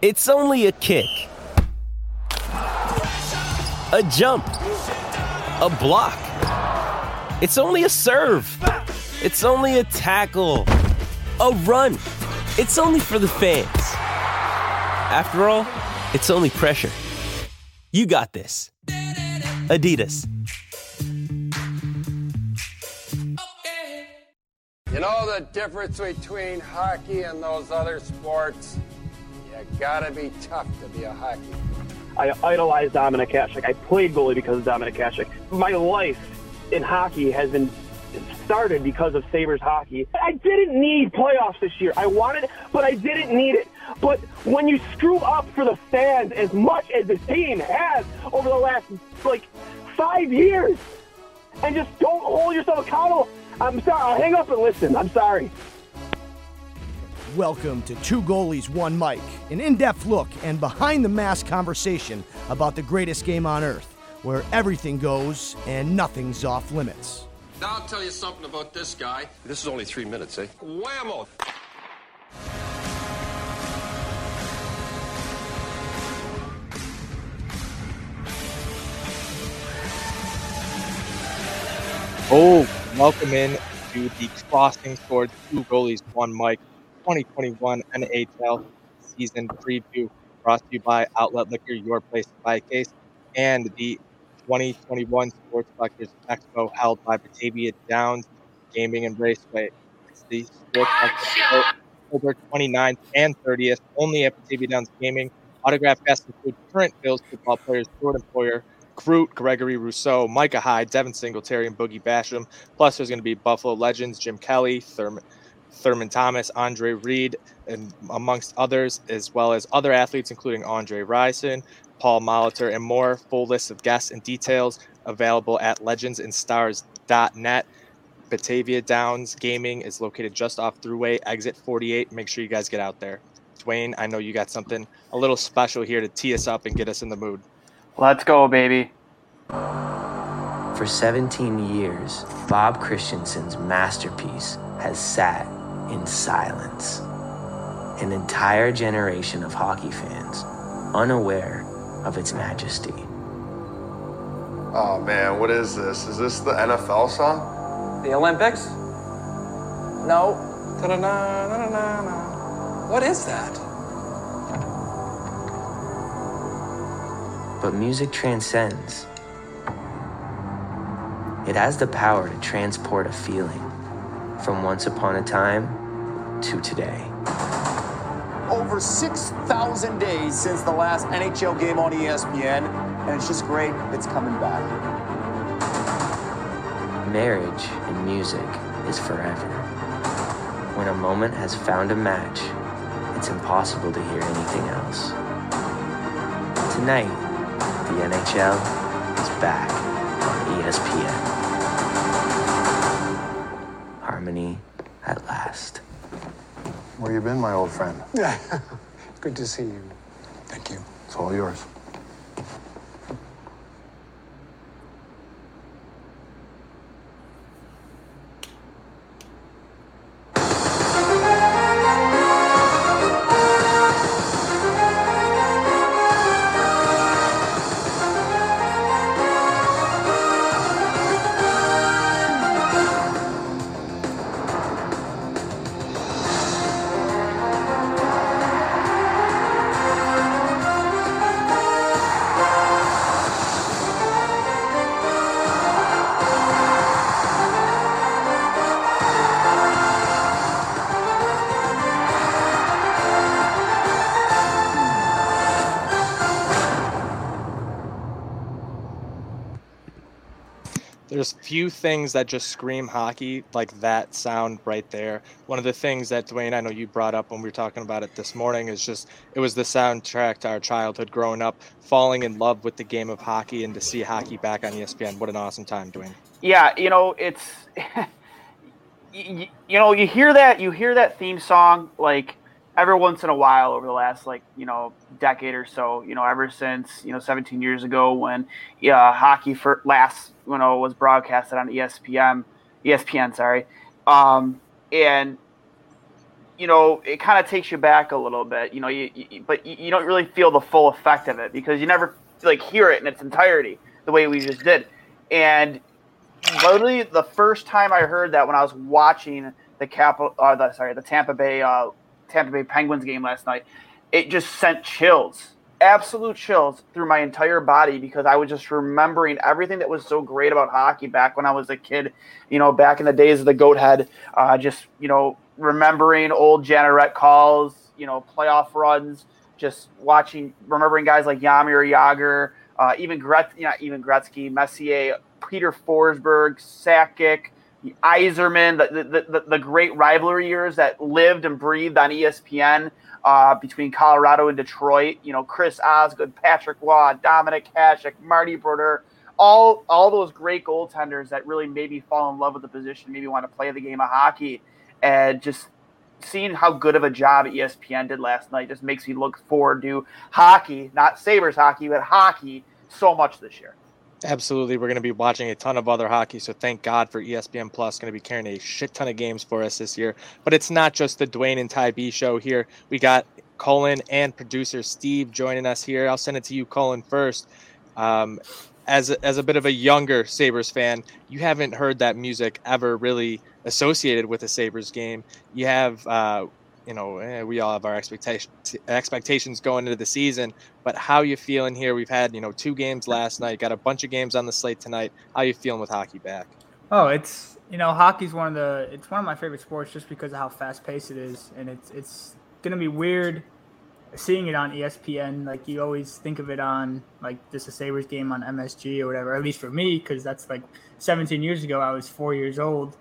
It's only a kick, a jump, a block. It's only a serve. It's only a tackle, a run. It's only for the fans. After all, it's only pressure. You got this. Adidas. You know the difference between hockey and those other sports? You gotta be tough to be a hockey. I idolized Dominik Hasek. I played goalie because of Dominik Hasek. My life in hockey has been started because of Sabres hockey. I didn't need playoffs this year. I wanted it, but I didn't need it. But when you screw up for the fans as much as the team has over the last like five years, and just don't hold yourself accountable, I'm sorry. I'll hang up and listen. I'm sorry. Welcome to Two Goalies, One Mic, an in depth look and behind the mask conversation about the greatest game on earth, where everything goes and nothing's off limits. Now I'll tell you something about this guy. This is only three minutes, eh? Whammo! Oh, welcome in to the Crossing Swords Two Goalies One Mic 2021 NHL season preview brought to you by Outlet Liquor, your place to buy a case, and the 2021 Sports Collectors Expo held by Batavia Downs Gaming and Raceway. It's the Sports Collectors October 29th and 30th, only at Batavia Downs Gaming. Autograph guests include current Bills football players Jordan Poyer, Groot, Gregory Rousseau, Micah Hyde, Devin Singletary, and Boogie Basham. Plus, there's going to be Buffalo legends Jim Kelly, Thurman, Thurman Thomas, Andre Reed, and amongst others, as well as other athletes, including Andre Rison, Paul Molitor, and more. Full list of guests and details available at legendsandstars.net. Batavia Downs Gaming is located just off Thruway, exit 48. Make sure you guys get out there. Dwayne, I know you got something a little special here to tee us up and get us in the mood. Let's go, baby. For 17 years, Bob Christianson's masterpiece has sat in silence. An entire generation of hockey fans unaware of its majesty. Oh man, what is this? Is this the NFL song? The Olympics? No. Ta-da-na. What is that? But music transcends. It has the power to transport a feeling from once upon a time to today. Over 6,000 days since the last NHL game on ESPN, and it's just great it's coming back. Marriage in music is forever. When a moment has found a match, it's impossible to hear anything else. Tonight, the NHL is back on ESPN. You been, my old friend? Yeah, good to see you. Thank you. It's all yours. Few things that just scream hockey like that sound right there. One of the things that Dwayne, I know you brought up when we were talking about it this morning, is just it was the soundtrack to our childhood growing up, falling in love with the game of hockey, and to see hockey back on ESPN. What an awesome time, Dwayne. Yeah, you know, it's you, you know, you hear that you hear that theme song like every once in a while over the last like, you know, decade or so, you know, ever since, you know, 17 years ago when yeah, hockey for last, you know, was broadcasted on ESPN, ESPN, sorry. Um and you know, it kind of takes you back a little bit, you know, you, you but you, you don't really feel the full effect of it because you never like hear it in its entirety the way we just did. And literally the first time I heard that when I was watching the capital, uh, the sorry, the Tampa Bay, uh, Tampa Bay Penguins game last night, it just sent chills, absolute chills through my entire body because I was just remembering everything that was so great about hockey back when I was a kid, you know, back in the days of the goat head, uh, just you know remembering old Jeanneret calls, you know, playoff runs, just watching, remembering guys like Jaromir Jagr, uh, even Gret, you even Gretzky, Messier, Peter Forsberg, Sakic, Yzerman, the, the, the, the, great rivalry years that lived and breathed on ESPN uh, between Colorado and Detroit. You know, Chris Osgood, Patrick Roy, Dominik Hasek, Marty Brodeur, all all those great goaltenders that really made me fall in love with the position, maybe want to play the game of hockey and just seeing how good of a job ESPN did last night just makes me look forward to hockey, not Sabres hockey, but hockey so much this year. Absolutely. We're going to be watching a ton of other hockey. So thank God for ESPN Plus. Going to be carrying a shit ton of games for us this year. But it's not just the Dwayne and Ty B show here. We got Colin and producer Steve joining us here. I'll send it to you, Colin, first. Um, as a, as a bit of a younger Sabres fan, you haven't heard that music ever really associated with a Sabres game. You have, uh, you know, eh, we all have our expectations expectations going into the season. But how you feeling here? We've had you know two games last night. Got a bunch of games on the slate tonight. How you feeling with hockey back? Oh, it's you know hockey's one of the it's one of my favorite sports just because of how fast paced it is, and it's it's gonna be weird seeing it on ESPN, like you always think of it on like this a Sabres game on MSG or whatever. At least for me, because that's like 17 years ago. I was four years old.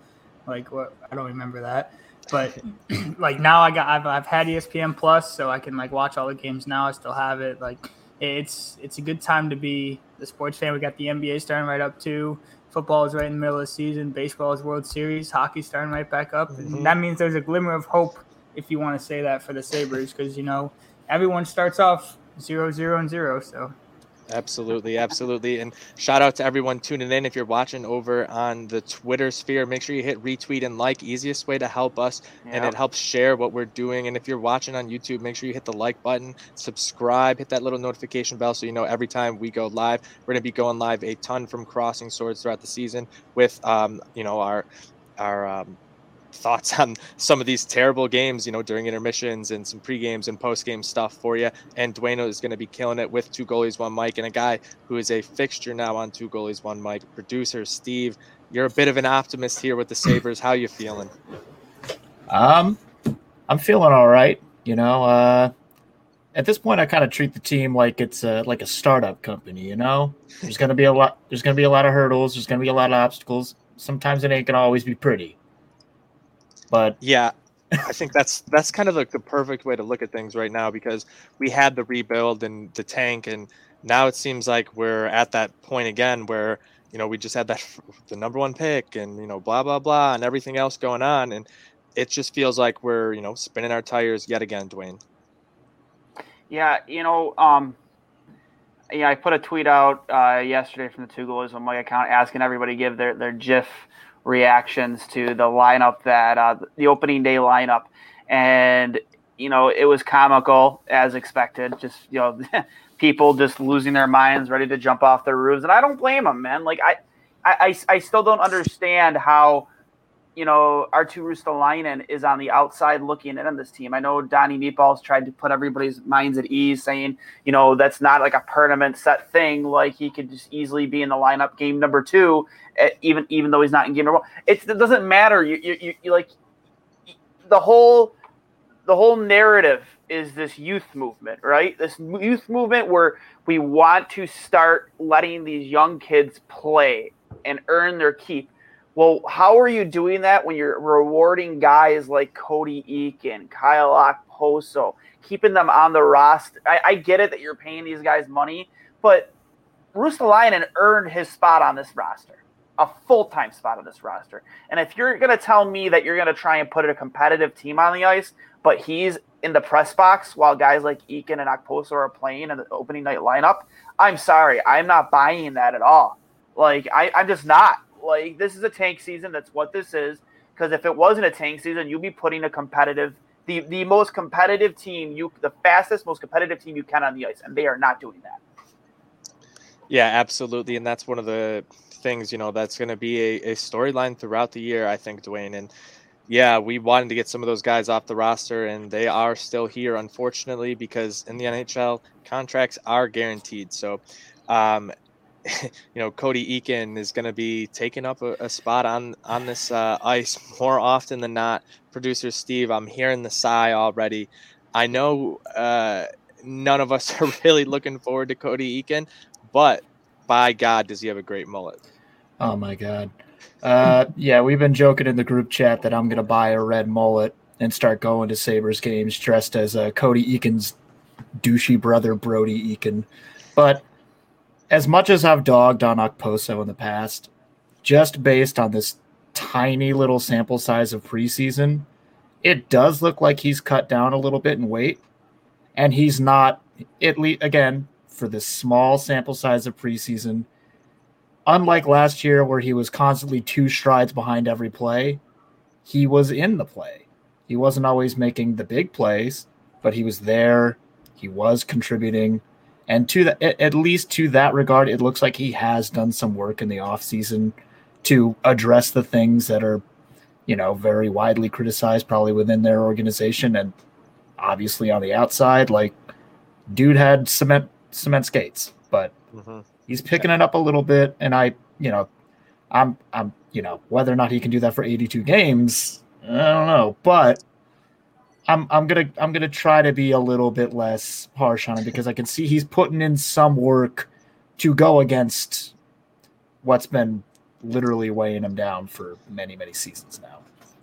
Like what? I don't remember that. But like now, I got I've, I've had ESPN Plus, so I can like watch all the games now. I still have it. Like it's it's a good time to be the sports fan. We got the NBA starting right up too. Football is right in the middle of the season. Baseball is World Series. Hockey starting right back up. Mm-hmm. that means there's a glimmer of hope, if you want to say that, for the Sabres, because you know everyone starts off zero, zero, and zero. So Absolutely, absolutely. And shout out to everyone tuning in. If you're watching over on the Twitter sphere, make sure you hit retweet and like. Easiest way to help us, yep. and it helps share what we're doing. And if you're watching on YouTube, make sure you hit the like button, subscribe, hit that little notification bell so you know every time we go live. We're going to be going live a ton from Crossing Swords throughout the season with, um, you know, our our um, thoughts on some of these terrible games, you know, during intermissions and some pre games and post game stuff for you. And Dueno is going to be killing it with two goalies, one mic, and a guy who is a fixture now on two goalies, one mic. Producer Steve, you're a bit of an optimist here with the Sabres. How you feeling? Um, I'm feeling all right. You know, uh, at this point, I kind of treat the team like it's a, like a startup company. You know, there's gonna be a lot. There's gonna be a lot of hurdles. There's gonna be a lot of obstacles. Sometimes it ain't gonna always be pretty. But yeah, I think that's that's kind of like the perfect way to look at things right now because we had the rebuild and the tank, and now it seems like we're at that point again where you know we just had that the number one pick and you know blah blah blah and everything else going on, and it just feels like we're you know spinning our tires yet again, Dwayne. Yeah, you know, um, yeah, I put a tweet out uh, yesterday from the two goals on my account asking everybody to give their their GIF reactions to the lineup that uh, the opening day lineup, and you know it was comical as expected. Just you know, people just losing their minds, ready to jump off their roofs, and I don't blame them, man. Like I, I, I still don't understand how you know, Arttu Ruotsalainen is on the outside looking in on this team. I know Donnie Meatballs tried to put everybody's minds at ease, saying, you know, that's not like a permanent set thing. Like he could just easily be in the lineup game number two, eh, even even though he's not in game number one. It's, it doesn't matter. You, you, you, you like the whole the whole narrative is this youth movement, right? This youth movement where we want to start letting these young kids play and earn their keep well, how are you doing that when you're rewarding guys like Cody Eakin, Kyle Okposo, keeping them on the roster? I, I, get it that you're paying these guys money, but Ruotsalainen earned his spot on this roster, a full time spot on this roster. And if you're going to tell me that you're going to try and put a competitive team on the ice, but he's in the press box while guys like Eakin and Okposo are playing in the opening night lineup, I'm sorry, I'm not buying that at all. Like I, I'm just not. Like this is a tank season. That's what this is. Because if it wasn't a tank season, you'd be putting a competitive the the most competitive team you the fastest most competitive team you can on the ice and they are not doing that yeah absolutely and that's one of the things you know that's going to be a, a storyline throughout the year i think dwayne and yeah we wanted to get some of those guys off the roster and they are still here unfortunately because in the nhl contracts are guaranteed so um, you know Cody Eakin is going to be taking up a, a, spot on on this uh, ice more often than not. Producer Steve, I'm hearing the sigh already. I know uh, none of us are really looking forward to Cody Eakin, but by God, does he have a great mullet? Oh my God. Uh, yeah, we've been joking in the group chat that I'm going to buy a red mullet and start going to Sabres games dressed as uh, Cody Eakin's douchey brother, Brody Eakin. But as much as I've dogged on Okposo in the past, just based on this tiny little sample size of preseason, it does look like he's cut down a little bit in weight. And he's not, at least, again, for this small sample size of preseason, unlike last year where he was constantly two strides behind every play, he was in the play. He wasn't always making the big plays, but he was there. He was contributing. And to the, at least to that regard, it looks like he has done some work in the offseason to address the things that are, you know, very widely criticized, probably within their organization and obviously on the outside. Like, dude had cement cement skates, but mm-hmm. he's picking it up a little bit. And I, you know, I'm, I'm, you know, whether or not he can do that for 82 games, I don't know, but I'm I'm gonna I'm gonna try to be a little bit less harsh on him because I can see he's putting in some work to go against what's been literally weighing him down for many many seasons now.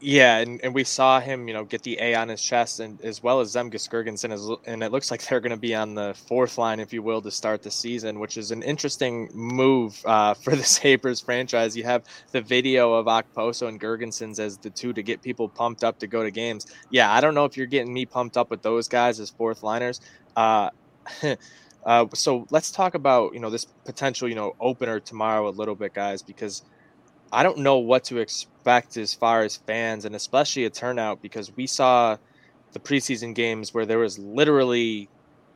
Yeah, and, and we saw him, you know, get the A on his chest, and as well as Zemgus Girgensons, and it looks like they're going to be on the fourth line, if you will, to start the season, which is an interesting move uh, for the Sabres franchise. You have the video of Okposo and Girgensons as the two to get people pumped up to go to games. Yeah, I don't know if you're getting me pumped up with those guys as fourth liners. Uh, uh, so let's talk about you know this potential you know opener tomorrow a little bit, guys, because I don't know what to expect as far as fans and especially a turnout because we saw the preseason games where there was literally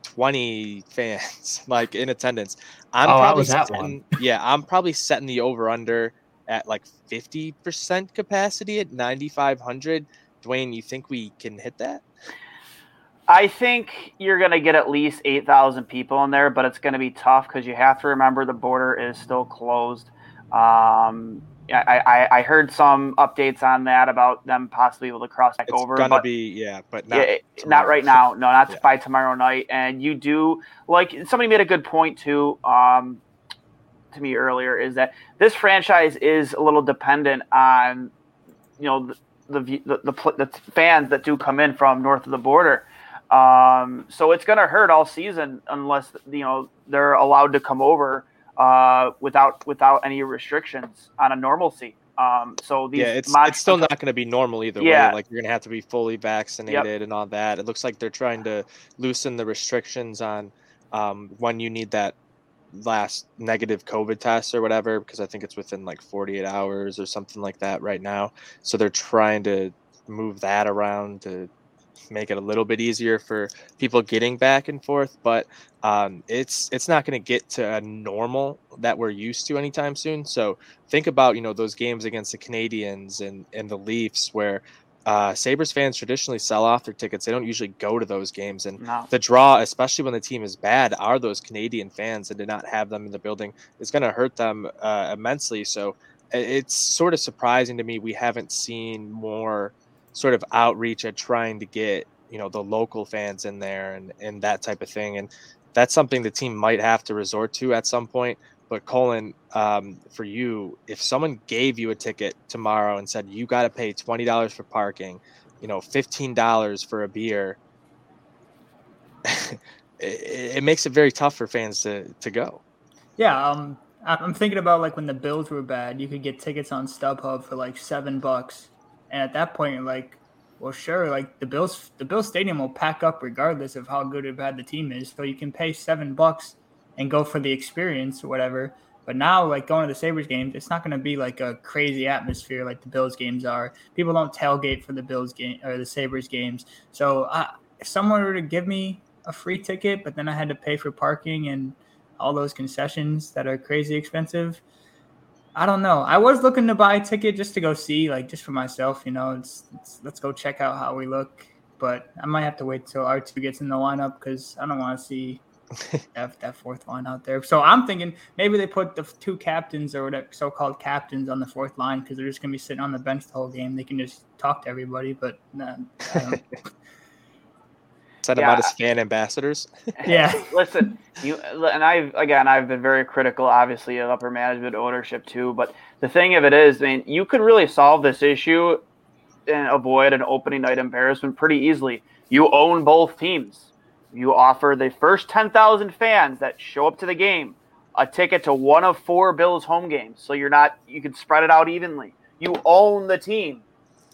20 fans like in attendance. I'm oh, probably setting, yeah, I'm probably setting the over under at like 50% capacity at 9500. Dwayne, you think we can hit that? I think you're going to get at least 8,000 people in there, but it's going to be tough because you have to remember the border is still closed. Um, I, I, I heard some updates on that about them possibly able to cross back it's over. It's gonna be yeah, but not yeah, not right now. No, not yeah. by tomorrow night. And you do like somebody made a good point too. Um, to me earlier is that this franchise is a little dependent on you know the the, the, the, the fans that do come in from north of the border. Um, so it's going to hurt all season unless you know they're allowed to come over uh, without without any restrictions on a normalcy. Um, so these yeah, it's, it's still not going to be normal either yeah. way. Like you're going to have to be fully vaccinated yep. and all that. It looks like they're trying to loosen the restrictions on um, when you need that last negative COVID test or whatever, because I think it's within like 48 hours or something like that right now. So they're trying to move that around to make it a little bit easier for people getting back and forth. But um, it's it's not going to get to a normal that we're used to anytime soon. So think about you know those games against the Canadiens and and the Leafs where. Uh, Sabres fans traditionally sell off their tickets. They don't usually go to those games. And no. the draw, especially when the team is bad, are those Canadian fans. And did not have them in the building is going to hurt them uh, immensely. So it's sort of surprising to me we haven't seen more sort of outreach at trying to get you know the local fans in there and and that type of thing and that's something the team might have to resort to at some point but colin um, for you if someone gave you a ticket tomorrow and said you got to pay $20 for parking you know $15 for a beer it, it, makes it very tough for fans to to go. Yeah um i'm thinking about like when the bills were bad you could get tickets on stubhub for like seven bucks and at that point, like, well, sure, like the Bills, the Bills Stadium will pack up regardless of how good or bad the team is. So you can pay seven bucks and go for the experience or whatever. But now, like going to the Sabres games, it's not going to be like a crazy atmosphere like the Bills games are. People don't tailgate for the Bills game or the Sabres games. So uh, if someone were to give me a free ticket, but then I had to pay for parking and all those concessions that are crazy expensive, I don't know. I was looking to buy a ticket just to go see, like just for myself. You know, it's, it's let's go check out how we look. But I might have to wait till R two gets in the lineup because I don't want to see that, that fourth line out there. So I'm thinking maybe they put the two captains or whatever so-called captains on the fourth line because they're just gonna be sitting on the bench the whole game. They can just talk to everybody. But nah, I don't- Set them Yeah. out as fan ambassadors. yeah. Listen, you and I've again I've been very critical, obviously, of upper management ownership too. But the thing of it is, I mean, you could really solve this issue and avoid an opening night embarrassment pretty easily. You own both teams. You offer the first ten thousand fans that show up to the game a ticket to one of four Bills home games, so you're not you can spread it out evenly. You own the team,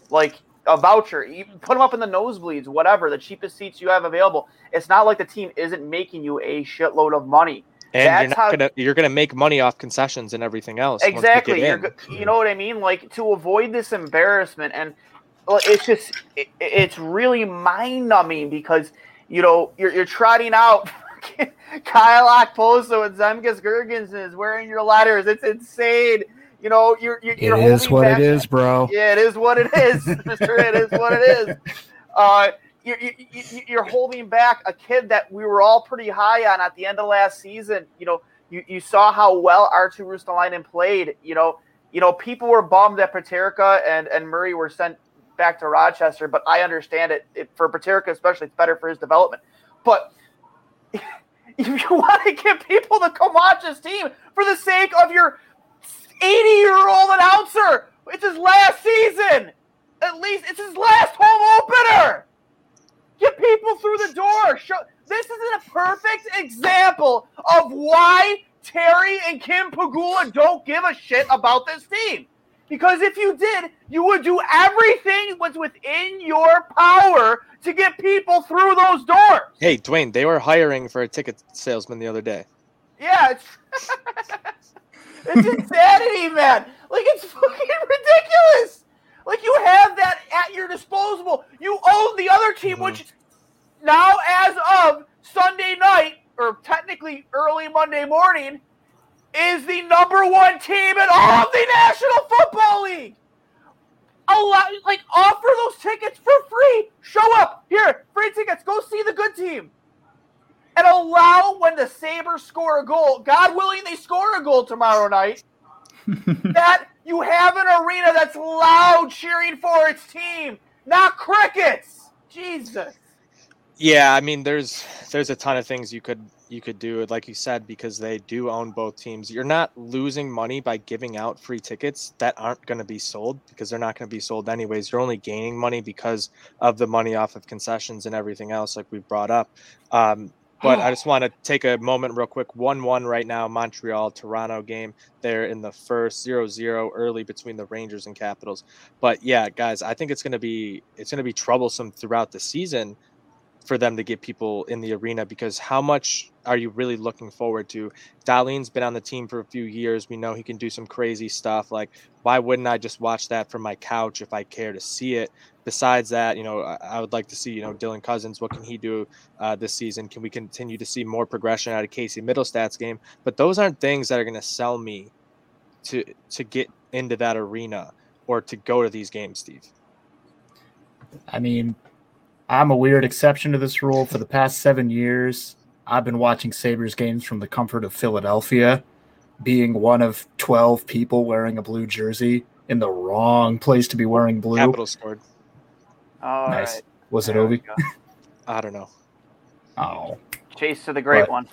like a voucher. You put them up in the nosebleeds, whatever the cheapest seats you have available. It's not like the team isn't making you a shitload of money. And That's you're not how- gonna you're gonna make money off concessions and everything else. Exactly. get You're, in. you know what I mean? Like to avoid this embarrassment, and it's just it, it's really mind numbing because you know you're you're trotting out. Kyle Okposo and Zemgus Girgensons is wearing your letters. It's insane. You know, you're you're, you're is holding what back- it is, bro. Yeah, it is what it is, Mister. It is what it is. Uh, you're, you, you- you're holding back a kid that we were all pretty high on at the end of last season. You know, you, you saw how well Arttu Ruotsalainen played. You know, you know, people were bummed that Peterka and, and Murray were sent back to Rochester, but I understand it. it for Peterka especially, it's better for his development. But if you want to get people to come watch this team for the sake of your 80 year old announcer, it's his last season. At least it's his last home opener. Get people through the door. Show this is a perfect example of why Terry and Kim Pegula don't give a shit about this team. Because if you did, you would do everything was within your power to get people through those doors. Hey, Dwayne, they were hiring for a ticket salesman the other day. Yeah, it's insanity, man. Like it's fucking ridiculous. Like you have that at your disposal. You own the other team, mm-hmm. which now, as of Sunday night, or technically early Monday morning, is the number one team in all of the National Football League. Allow, like, offer those tickets for free. Show up here, free tickets. Go see the good team and allow when the Sabres score a goal, God willing they score a goal tomorrow night, that you have an arena that's loud cheering for its team, not crickets. Jesus. Yeah, I mean, there's there's a ton of things you could you could do, like you said, because they do own both teams. You're not losing money by giving out free tickets that aren't going to be sold because they're not going to be sold anyways. You're only gaining money because of the money off of concessions and everything else, like we brought up. Um, but oh. I just want to take a moment real quick. 1 1 right now, Montreal Toronto game. They're in the first 0 0 early between the Rangers and Capitals. But yeah, guys, I think it's going to be it's going to be troublesome throughout the season for them to get people in the arena because how much are you really looking forward to? Dahlin's been on the team for a few years. We know he can do some crazy stuff. Like, why wouldn't I just watch that from my couch if I care to see it? Besides that, you know, I, I would like to see, you know, Dylan Cozens. What can he do uh, this season? Can we continue to see more progression out of Casey Mittelstadt's game? But those aren't things that are going to sell me to to get into that arena or to go to these games, Steve. I mean, I'm a weird exception to this rule. For the past seven years, I've been watching Sabres games from the comfort of Philadelphia, being one of 12 people wearing a blue jersey in the wrong place to be wearing blue. Capital scored. All nice. right. Was it There we Ovi? I don't know. Oh. Chase to the great But- one.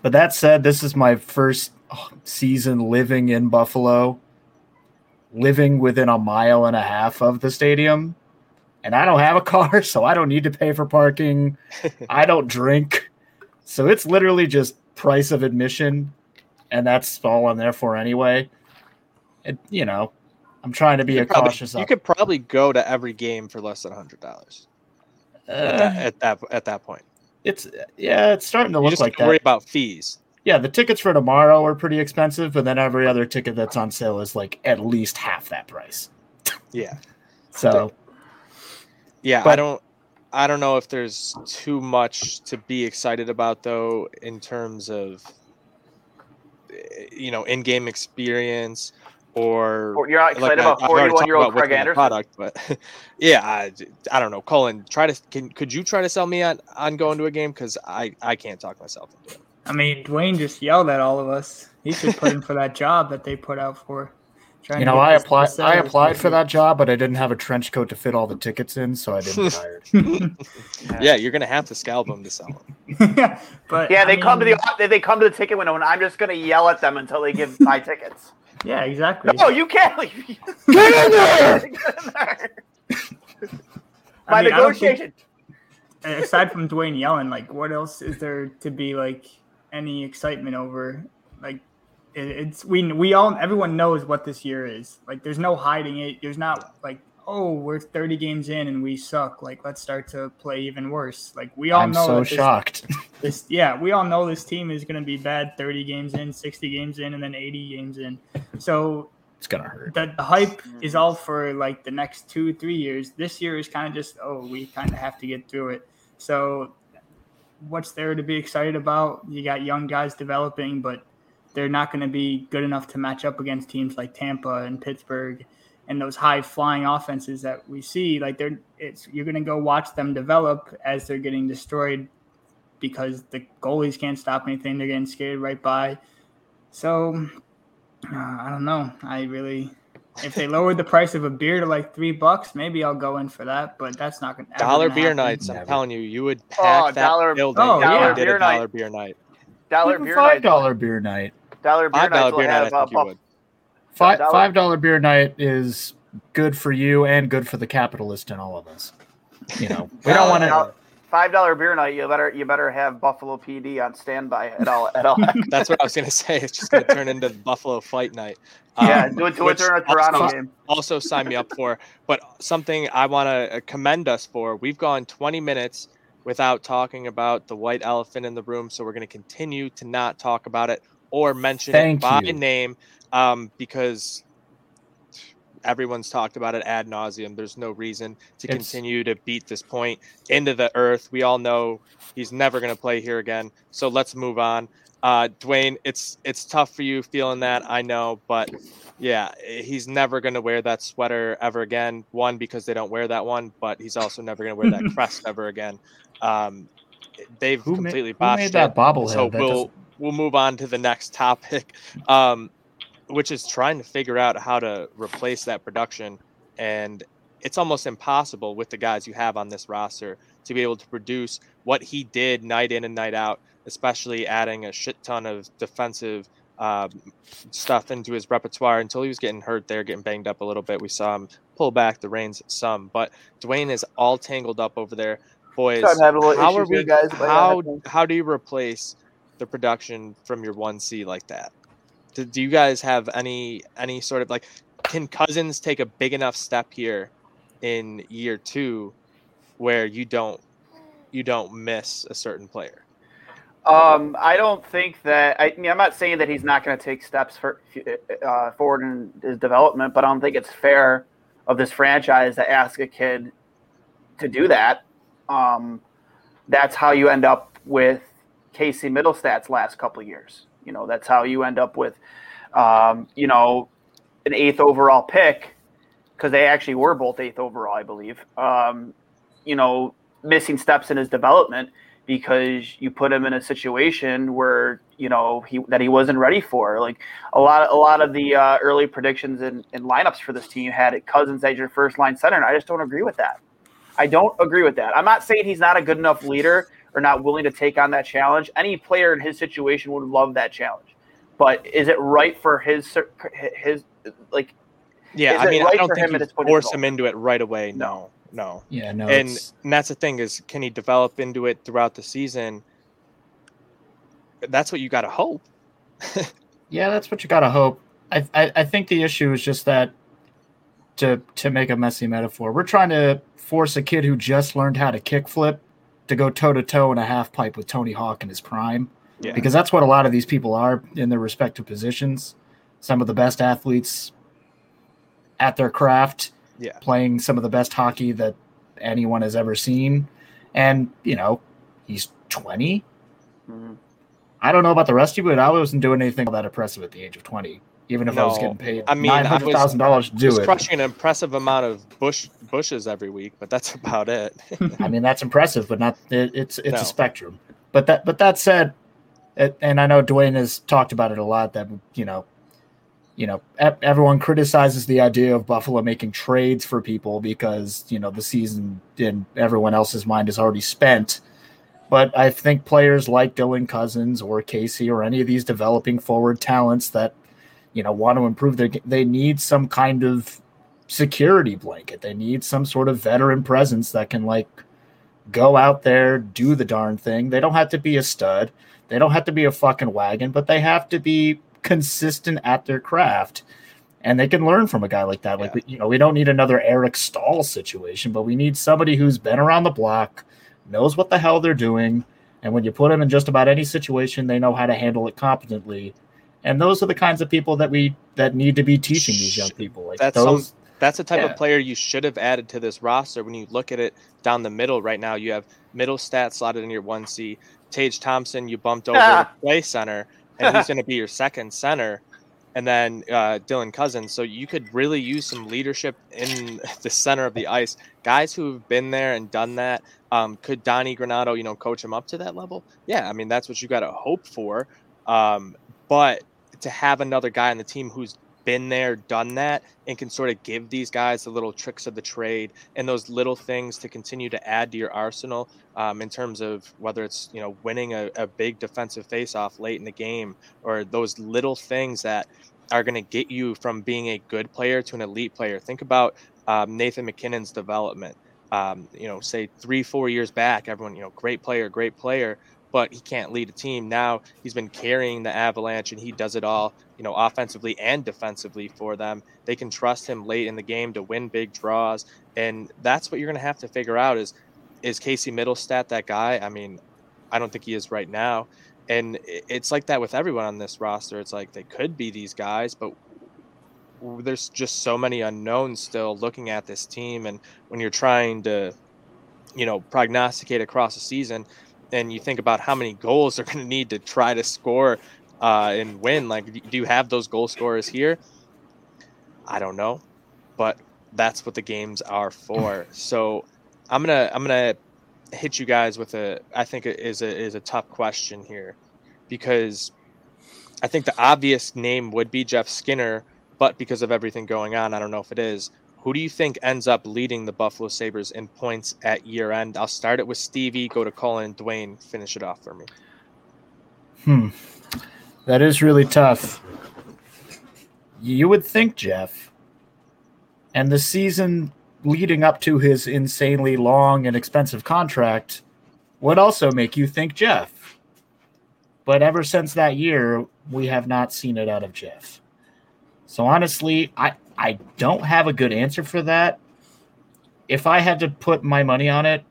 But that said, this is my first oh, season living in Buffalo, living within a mile and a half of the stadium. And I don't have a car, so I don't need to pay for parking. I don't drink. So it's literally just price of admission. And that's all I'm there for anyway. And, you know, I'm trying to be You a probably- cautious. You op- could probably go to every game for less than hundred dollars. Uh, at, that, at that at that point, it's yeah, it's starting to you look just like have worry that. about fees. yeah, the tickets for tomorrow are pretty expensive, but then every other ticket that's on sale is like at least half that price. Yeah. So Yeah, but, I don't I don't know if there's too much to be excited about though in terms of eh, you know, in-game experience or Or you're not excited I- about I've already talked 41-year-old Craig Anderson? product, but yeah, I, I don't know. Colin, try to can could you try to sell me on on going to a game cuz I I can't talk myself into it. I mean, Dwayne just yelled at all of us. He should put in for that job that they put out for. Trying you know, I applied. I applied for that job, but I didn't have a trench coat to fit all the tickets in, so I didn't get hired. Yeah, you're going to have to scalp them to sell them. But yeah, I they come to the they, they come to the ticket window, and I'm just gonna yell at them until they give my tickets. Yeah, exactly. No, you can't leave. Get in there! Get in there. I mean, I don't think- negotiation. aside from Dwayne yelling, like what else is there to be like any excitement over? Like it, it's we we all everyone knows what this year is. Like there's no hiding it. There's not like oh we're 30 games in and we suck. Like let's start to play even worse. Like we all I'm know so this- shocked. This yeah we all know this team is going to be bad 30 games in, 60 games in, and then 80 games in. So It's gonna hurt. the, the hype is all for like the next two three years this year is kind of just oh we kind of have to get through it so what's there to be excited about you got young guys developing but they're not going to be good enough to match up against teams like tampa and pittsburgh and those high flying offenses that we see like they're it's you're going to go watch them develop as they're getting destroyed because the goalies can't stop anything they're getting scared right by so uh, I don't know. I really, if they lowered the price of a beer to like three bucks, maybe I'll go in for that. But that's not gonna. ever Dollar beer happen. nights, I'm telling you, you would pack Oh, that dollar- building oh, if yeah. did beer a night. dollar beer night. Dollar Even beer five night. dollar beer night. Dollar beer Five dollar nights beer night, I have uh, think you buff- would. Five dollar- five dollar beer night is good for you and good for the capitalist in all of us. You know, we don't want to. Five dollar beer night. You better you better have Buffalo PD on standby at all at all. That's what I was gonna say. It's just gonna turn into Buffalo Fight Night. Yeah, Um, do do it which during a Toronto also, game. Also, sign me up for. But something I want to commend us for. We've gone 20 minutes without talking about the white elephant in the room, so we're going to continue to not talk about it or mention Thank it by you. name um, because everyone's talked about it ad nauseum. There's no reason to It's- continue to beat this point into the earth. We all know he's never going to play here again. So let's move on. Uh, Dwayne, it's it's tough for you feeling that I know, but yeah, he's never going to wear that sweater ever again. One because they don't wear that one, but he's also never going to wear that crest ever again. Um, they've Who completely who botched made that bobblehead? So That we'll we'll move on to the next topic, um, which is trying to figure out how to replace that production. And it's almost impossible with the guys you have on this roster to be able to produce what he did night in and night out, especially adding a shit ton of defensive um, stuff into his repertoire until he was getting hurt there, getting banged up a little bit. We saw him pull back the reins some, but Dwayne is all tangled up over there. Boys, Starting to have a little how are we? guys, how how do you replace the production from your one C like that? Do, do you guys have any any sort of like? Can Cozens take a big enough step here in year two, where you don't you don't miss a certain player? Um, I don't think that. I mean, I'm not saying that he's not going to take steps for uh, forward in his development, but I don't think it's fair of this franchise to ask a kid to do that. Um, that's how you end up with Casey Mittelstadt's last couple years. You know, that's how you end up with, um, you know, an eighth overall pick because they actually were both eighth overall, I believe. Um, you know, missing steps in his development because you put him in a situation where you know he that he wasn't ready for. Like a lot, a lot of the uh, early predictions and, and lineups for this team had it Cozens as your first line center, and I just don't agree with that. I don't agree with that. I'm not saying he's not a good enough leader or not willing to take on that challenge. Any player in his situation would love that challenge, but is it right for his his like? Yeah, I mean, right I don't think him you this point in force him into it right away. No, no. Yeah, no. and it's- and that's the thing is, can he develop into it throughout the season? That's what you got to hope. Yeah, that's what you gotta hope. I, I I think the issue is just that to to make a messy metaphor, we're trying to force a kid who just learned how to kickflip to go toe to toe in a half pipe with Tony Hawk in his prime. Yeah. Because that's what a lot of these people are in their respective positions. Some of the best athletes at their craft, Yeah. playing some of the best hockey that anyone has ever seen. And, you know, he's 20. Mhm. I don't know about the rest of you, but I wasn't doing anything all that impressive at the age of 20, even if I was getting paid I mean, I was- $900,000 to do was it. crushing an impressive amount of bush bushes every week, but that's about it. I mean, that's impressive, but not it, it's it's No. a spectrum. But that but that said, it, and I know Dwayne has talked about it a lot. That you know, you know, everyone criticizes the idea of Buffalo making trades for people because you know the season in everyone else's mind is already spent. But I think players like Dylan Cozens or Casey or any of these developing forward talents that you know want to improve their they need some kind of security blanket. They need some sort of veteran presence that can like go out there, do the darn thing. They don't have to be a stud. They don't have to be a fucking wagon, but they have to be consistent at their craft. And they can learn from a guy like that. Like, we, you know, we don't need another Eric Staal situation, but we need somebody who's been around the block, knows what the hell they're doing. And when you put them in just about any situation, they know how to handle it competently. And those are the kinds of people that we that need to be teaching these young people. Like That's those, some, that's the type yeah. of player you should have added to this roster. When you look at it down the middle right now, you have Mittelstadt slotted in your one C. Tage Thompson, you bumped over to play center, and he's going to be your second center. And then uh, Dylan Cozens. So you could really use some leadership in the center of the ice. Guys who've been there and done that. Um, could Donnie Granato, you know, coach him up to that level? Yeah, I mean that's what you got to hope for. Um, but to have another guy on the team who's been there, done that, and can sort of give these guys the little tricks of the trade and those little things to continue to add to your arsenal um, in terms of whether it's you know winning a, a big defensive faceoff late in the game or those little things that are going to get you from being a good player to an elite player. Think about um, Nathan MacKinnon's development. Um, you know, say three, four years back, everyone, you know, great player, great player, but he can't lead a team. Now he's been carrying the Avalanche and he does it all, you know, offensively and defensively for them. They can trust him late in the game to win big draws. And that's what you're going to have to figure out is, is Casey Mittelstadt that guy? I mean, I don't think he is right now. And it's like that with everyone on this roster. It's like they could be these guys, but there's just so many unknowns still looking at this team. And when you're trying to, you know, prognosticate across a season, and you think about how many goals they're going to need to try to score uh, and win, like, do you have those goal scorers here? I don't know, but that's what the games are for. so I'm gonna I'm gonna hit you guys with a I think it is a is a tough question here because I think the obvious name would be Jeff Skinner, but because of everything going on, I don't know if it is. Who do you think ends up leading the Buffalo Sabres in points at year end? I'll start it with Stevie, go to Colin Dwayne, finish it off for me. Hmm. That is really tough. You would think Jeff. And the season leading up to his insanely long and expensive contract would also make you think Jeff. But ever since that year, we have not seen it out of Jeff. So honestly, I, I don't have a good answer for that. If I had to put my money on it,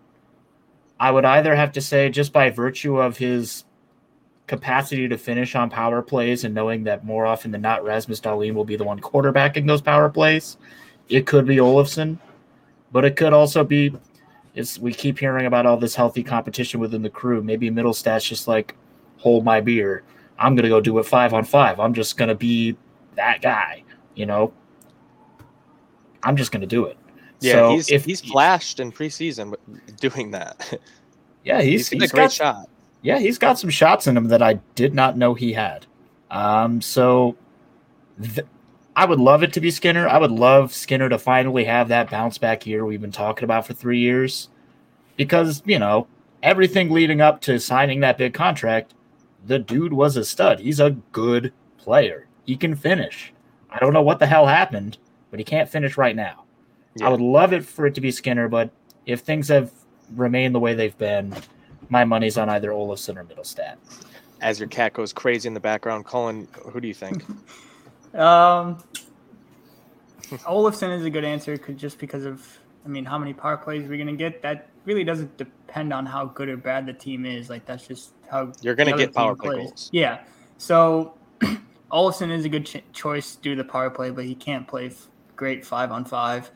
I would either have to say, just by virtue of his capacity to finish on power plays and knowing that more often than not Rasmus Dahlin will be the one quarterbacking those power plays, it could be Olofsson, but it could also be we keep hearing about all this healthy competition within the crew. Maybe Mittelstadt's just like hold my beer. I'm gonna go do it five on five. I'm just gonna be that guy, you know. I'm just gonna do it. Yeah, so he's if he's flashed in preseason doing that. yeah, he's, he's, he's a great got, shot. Yeah, he's got some shots in him that I did not know he had. Um, so th- I would love it to be Skinner. I would love Skinner to finally have that bounce back year we've been talking about for three years, because you know everything leading up to signing that big contract, the dude was a stud. He's a good player. He can finish. I don't know what the hell happened, but he can't finish right now. I would love it for it to be Skinner, but if things have remained the way they've been, my money's on either Olofsson or Mittelstadt. As your cat goes crazy in the background, Colin, who do you think? Um, Olofsson is a good answer 'cause- just because of, I mean, how many power plays we're we going to get? That really doesn't depend on how good or bad the team is. Like that's just how You're gonna get power play plays. goals. Yeah. So Olsen is a good ch- choice to do the power play, but he can't play f- great five on five.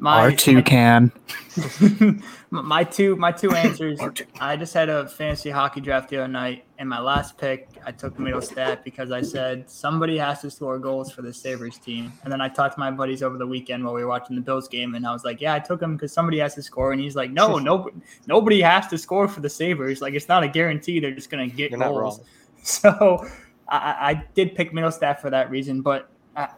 My, R two can. my two my two answers. I just had a fantasy hockey draft the other night, and my last pick I took Mittelstadt because I said somebody has to score goals for the Sabres team. And then I talked to my buddies over the weekend while we were watching the Bills game, and I was like, "Yeah, I took him because somebody has to score." And he's like, "No, no, nobody has to score for the Sabres. Like it's not a guarantee. They're just gonna get You're goals." So I, I did pick Mittelstadt for that reason, but I,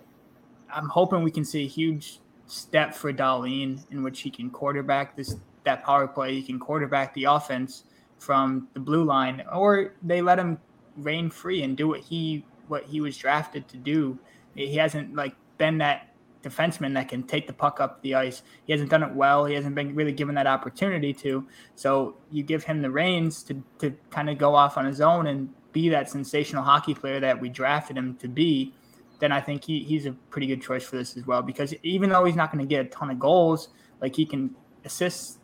I'm hoping we can see a huge step for Dahlin in which he can quarterback this that power play. He can quarterback the offense from the blue line, or they let him reign free and do what he what he was drafted to do. He hasn't like been that defenseman that can take the puck up the ice. He hasn't done it well. He hasn't been really given that opportunity to. So you give him the reins to to kind of go off on his own and be that sensational hockey player that we drafted him to be then I think he, he's a pretty good choice for this as well. Because even though he's not going to get a ton of goals, like he can assist.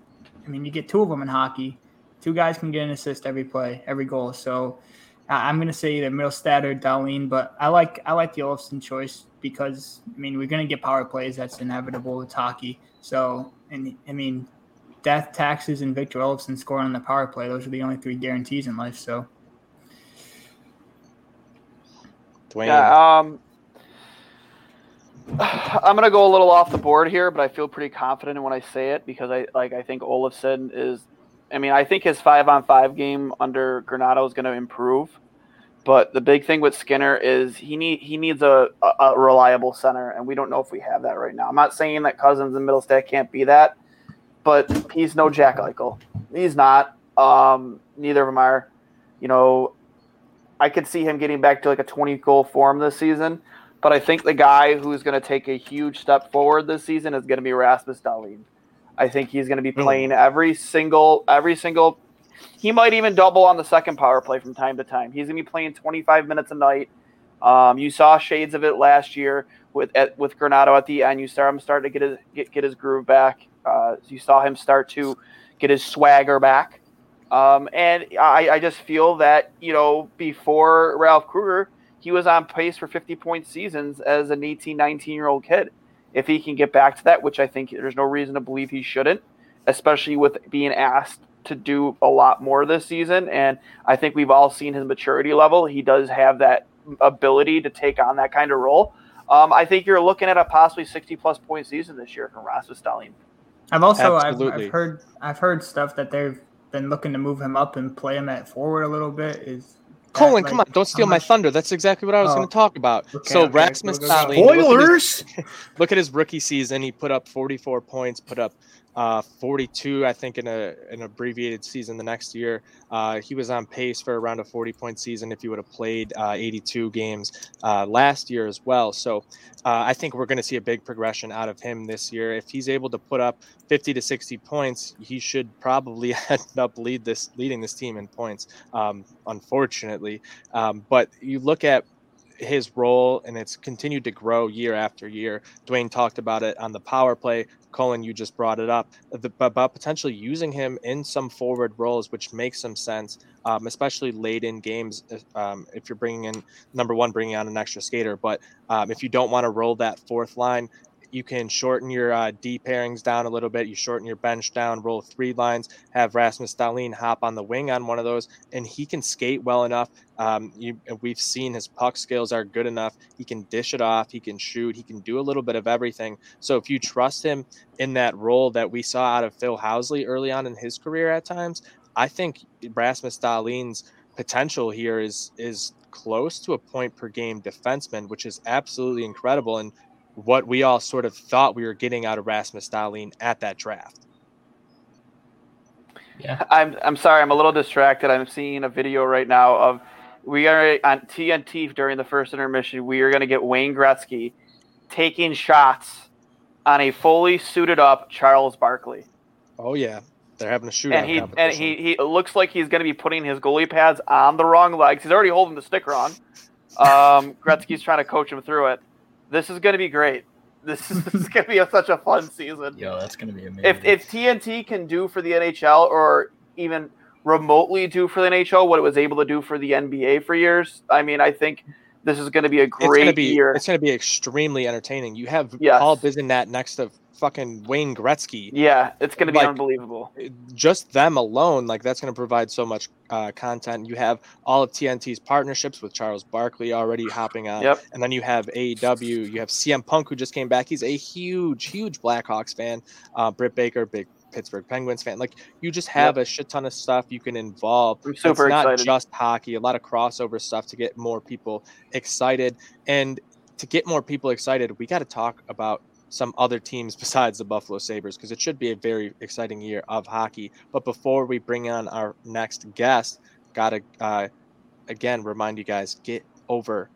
I mean, you get two of them in hockey. Two guys can get an assist every play, every goal. So I'm going to say either Mittelstadt or Dahlin, but I like I like the Olofsson choice because I mean we're going to get power plays. That's inevitable. It's hockey. So and I mean, death, taxes, and Victor Olofsson scoring on the power play. Those are the only three guarantees in life. So Dwayne. Yeah, um, I'm gonna go a little off the board here, but I feel pretty confident when I say it because I like I think Olofsson is. I mean, I think his five on five game under Granato is to improve, but the big thing with Skinner is he need he needs a, a, a reliable center, and we don't know if we have that right now. I'm not saying that Cozens and Mittelstadt can't be that, but he's no Jack Eichel. He's not. Um, neither of them are. You know, I could see him getting back to like a 20 goal form this season, but I think the guy who's going to take a huge step forward this season is going to be Rasmus Dahlin. I think he's going to be playing every single every single. He might even double on the second power play from time to time. He's going to be playing 25 minutes a night. Um, you saw shades of it last year with at, with Granato at the end. You saw him start to get his get, get his groove back. Uh, you saw him start to get his swagger back. Um, and I, I just feel that, you know, before Ralph Krueger, he was on pace for 50 point seasons as an 18, 19 year old kid. If he can get back to that, which I think there's no reason to believe he shouldn't, especially with being asked to do a lot more this season. And I think we've all seen his maturity level. He does have that ability to take on that kind of role. Um, I think you're looking at a possibly 60 plus point season this year from Rasmus Dahlin. I've also I've, I've heard I've heard stuff that they've been looking to move him up and play him at forward a little bit. Is Colin, like, come on, don't steal how my thunder. That's exactly what I was Oh. going to talk about. Okay, so okay, Rasmus go, go, go. Look at his- Spoilers. Look at his rookie season. He put up 44 points, put up uh, 42, I think, in a an abbreviated season the next year. Uh, he was on pace for around a 40 point season if he would have played uh, 82 games uh, last year as well. So uh, I think we're going to see a big progression out of him this year. If he's able to put up 50 to 60 points, he should probably end up lead this leading this team in points. Um, unfortunately, um, but you look at his role and it's continued to grow year after year. Dwayne talked about it on the power play. Colin, you just brought it up the, about potentially using him in some forward roles, which makes some sense, um, especially late in games. if, Um, if you're bringing in number one, bringing on an extra skater, but um, if you don't want to roll that fourth line, you can shorten your uh, D pairings down a little bit. You shorten your bench down, roll three lines, have Rasmus Dahlin hop on the wing on one of those, and he can skate well enough. Um, you, we've seen his puck skills are good enough. He can dish it off. He can shoot. He can do a little bit of everything. So if you trust him in that role that we saw out of Phil Housley early on in his career at times, I think Rasmus Dahlin's potential here is is close to a point per game defenseman, which is absolutely incredible. And what we all sort of thought we were getting out of Rasmus Dahlin at that draft. Yeah. I'm I'm sorry, I'm a little distracted. I'm seeing a video right now of we are on TNT during the first intermission. We are going to get Wayne Gretzky taking shots on a fully suited up Charles Barkley. Oh yeah, they're having a shootout. and he and he, he looks like he's going to be putting his goalie pads on the wrong legs. He's already holding the stick wrong. Um, Gretzky's trying to coach him through it. This is going to be great. This is, this is gonna be a, such a fun season. Yo, that's gonna be amazing. If if TNT can do for the NHL or even remotely do for the NHL what it was able to do for the NBA for years, I mean, I think this is going to be a it's gonna great be year. it's gonna be extremely entertaining. You have Yes. Paul Bissonnette next to fucking Wayne Gretzky. Yeah, it's going to be Like, unbelievable. Just them alone, like that's gonna provide so much uh, content. You have all of TNT's partnerships with Charles Barkley already hopping on, Yep. and then you have AEW. You have CM Punk who just came back. He's a huge, huge Blackhawks fan. Uh, Britt Baker, big Pittsburgh Penguins fan. Like you just have a shit ton of stuff you can involve. I'm super it's not excited. just hockey. A lot of crossover stuff to get more people excited, and to get more people excited, we got to talk about some other teams besides the Buffalo Sabres because it should be a very exciting year of hockey. But before we bring on our next guest, gotta uh, again remind you guys get over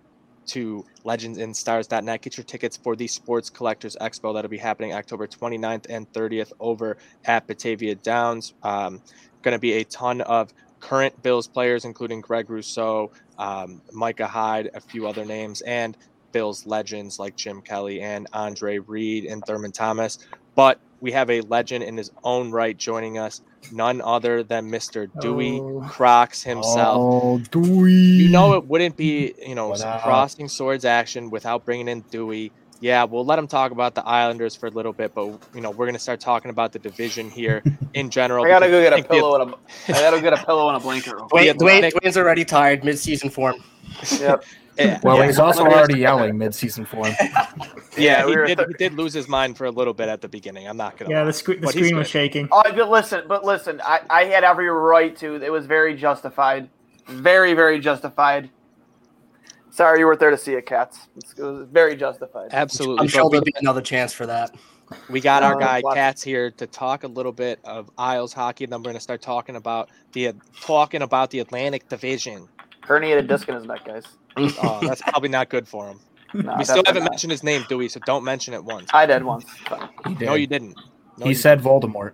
to legendsandstars.net. Get your tickets for the Sports Collectors Expo that'll be happening October 29th and 30th over at Batavia Downs. Um, going to be a ton of current Bills players, including Greg Rousseau, um, Micah Hyde, a few other names, and Bills legends like Jim Kelly and Andre Reed and Thurman Thomas. But we have a legend in his own right joining us, none other than Mr. Dewey Oh. Crocs himself. Oh, Dewey. You know it wouldn't be, you know, some crossing swords action without bringing in Dewey. Yeah, we'll let him talk about the Islanders for a little bit, but you know we're gonna start talking about the division here in general. I gotta go get a pillow and a. I gotta get a pillow and a blanket. real quick. Dwayne, Dwayne, Dwayne's already tired mid-season form. Yep. Yeah, Well, yeah. he's also already yelling mid-season for him. Yeah, we he did, th- he did lose his mind for a little bit at the beginning. I'm not gonna. Yeah, lie. the, screen the screen was good. shaking. Oh, but listen, but listen, I, I had every right to. It was very justified, very very justified. Sorry you weren't there to see it, cats. It's- It was very justified. Absolutely. I'm sure there'll be another chance for that. We got our guy watch- Katz here to talk a little bit of Isles hockey, and then we're going to start talking about the talking about the Atlantic Division. Herniated disc in his neck, guys. Oh, that's probably not good for him. No, we still haven't not. mentioned his name, Dewey, so don't mention it once. I did once. Fine. Did. No, you didn't. No, he you said Voldemort.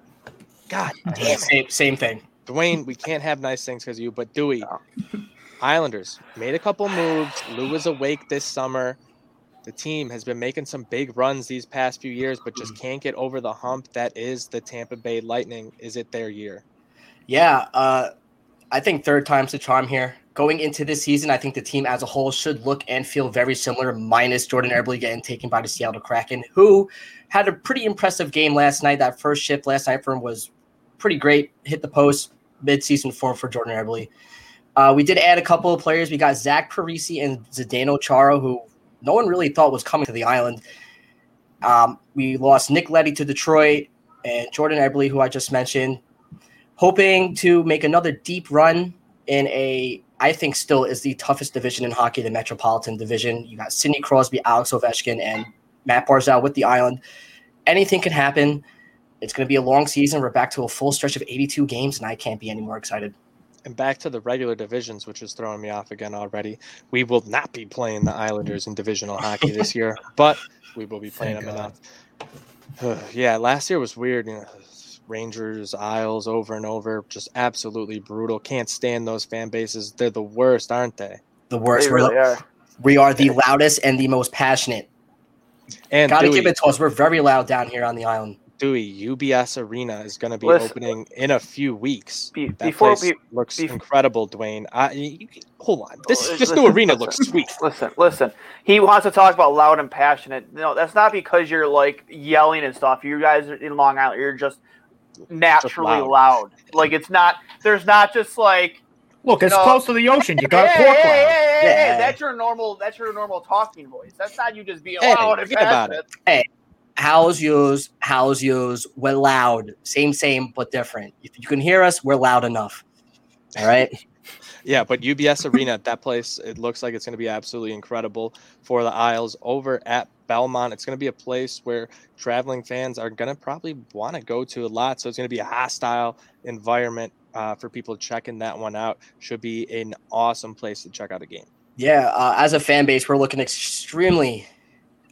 God damn it. Same, same thing. Dwayne, we can't have nice things because of you, but Dewey, Islanders made a couple moves. Lou is awake this summer. The team has been making some big runs these past few years, but just can't get over the hump that is the Tampa Bay Lightning. Is it their year? Yeah, uh, I think third time's the charm here. Going into this season, I think the team as a whole should look and feel very similar, minus Jordan Eberle getting taken by the Seattle Kraken, who had a pretty impressive game last night. That first shift last night for him was pretty great. Hit the post, mid-season form for Jordan Eberle. Uh, we did add a couple of players. We got Zach Parise and Zdeno Chara, who no one really thought was coming to the island. Um, we lost Nick Leddy to Detroit and Jordan Eberle, who I just mentioned hoping to make another deep run in a I think still is the toughest division in hockey, the Metropolitan Division. You got Sidney Crosby, Alex Ovechkin, and Matt Barzal with the Island. Anything can happen. It's going to be a long season. We're back to a full stretch of 82 games, and I can't be any more excited. And back to the regular divisions, which is throwing me off again already. We will not be playing the Islanders in divisional hockey this year, but we will be playing Thank them enough. yeah, last year was weird. You know, Rangers, Isles, over and over, just absolutely brutal. Can't stand those fan bases. They're the worst, aren't they? The worst. They We're the- are. we are the loudest and the most passionate. And Got to Dewey, give it to us. We're very loud down here on the island. Dewey, UBS Arena is going to be Listen. opening in a few weeks. Be- that before place we- looks bef- incredible, Dwayne. I, you, you- hold on, this Listen, new arena listen, looks sweet. Listen, listen. He wants to talk about loud and passionate. No, that's not because you're like yelling and stuff. You guys are in Long Island, you're just naturally loud. loud. Like it's not. There's not just like. Look, it's No. close to the ocean. You got hey, pork hey, loud. hey, hey, hey, Yeah. that's your normal. That's your normal talking voice. That's not you just being Hey, loud and forget about passionate. How's yours? How's yours? We're loud. Same, same, but different. If you can hear us, we're loud enough. All right. Yeah, but UBS Arena, that place, it looks like it's going to be absolutely incredible for the Isles over at Belmont. It's going to be a place where traveling fans are going to probably want to go to a lot. So it's going to be a hostile environment uh, for people checking that one out. Should be an awesome place to check out a game. Yeah, uh, as a fan base, we're looking extremely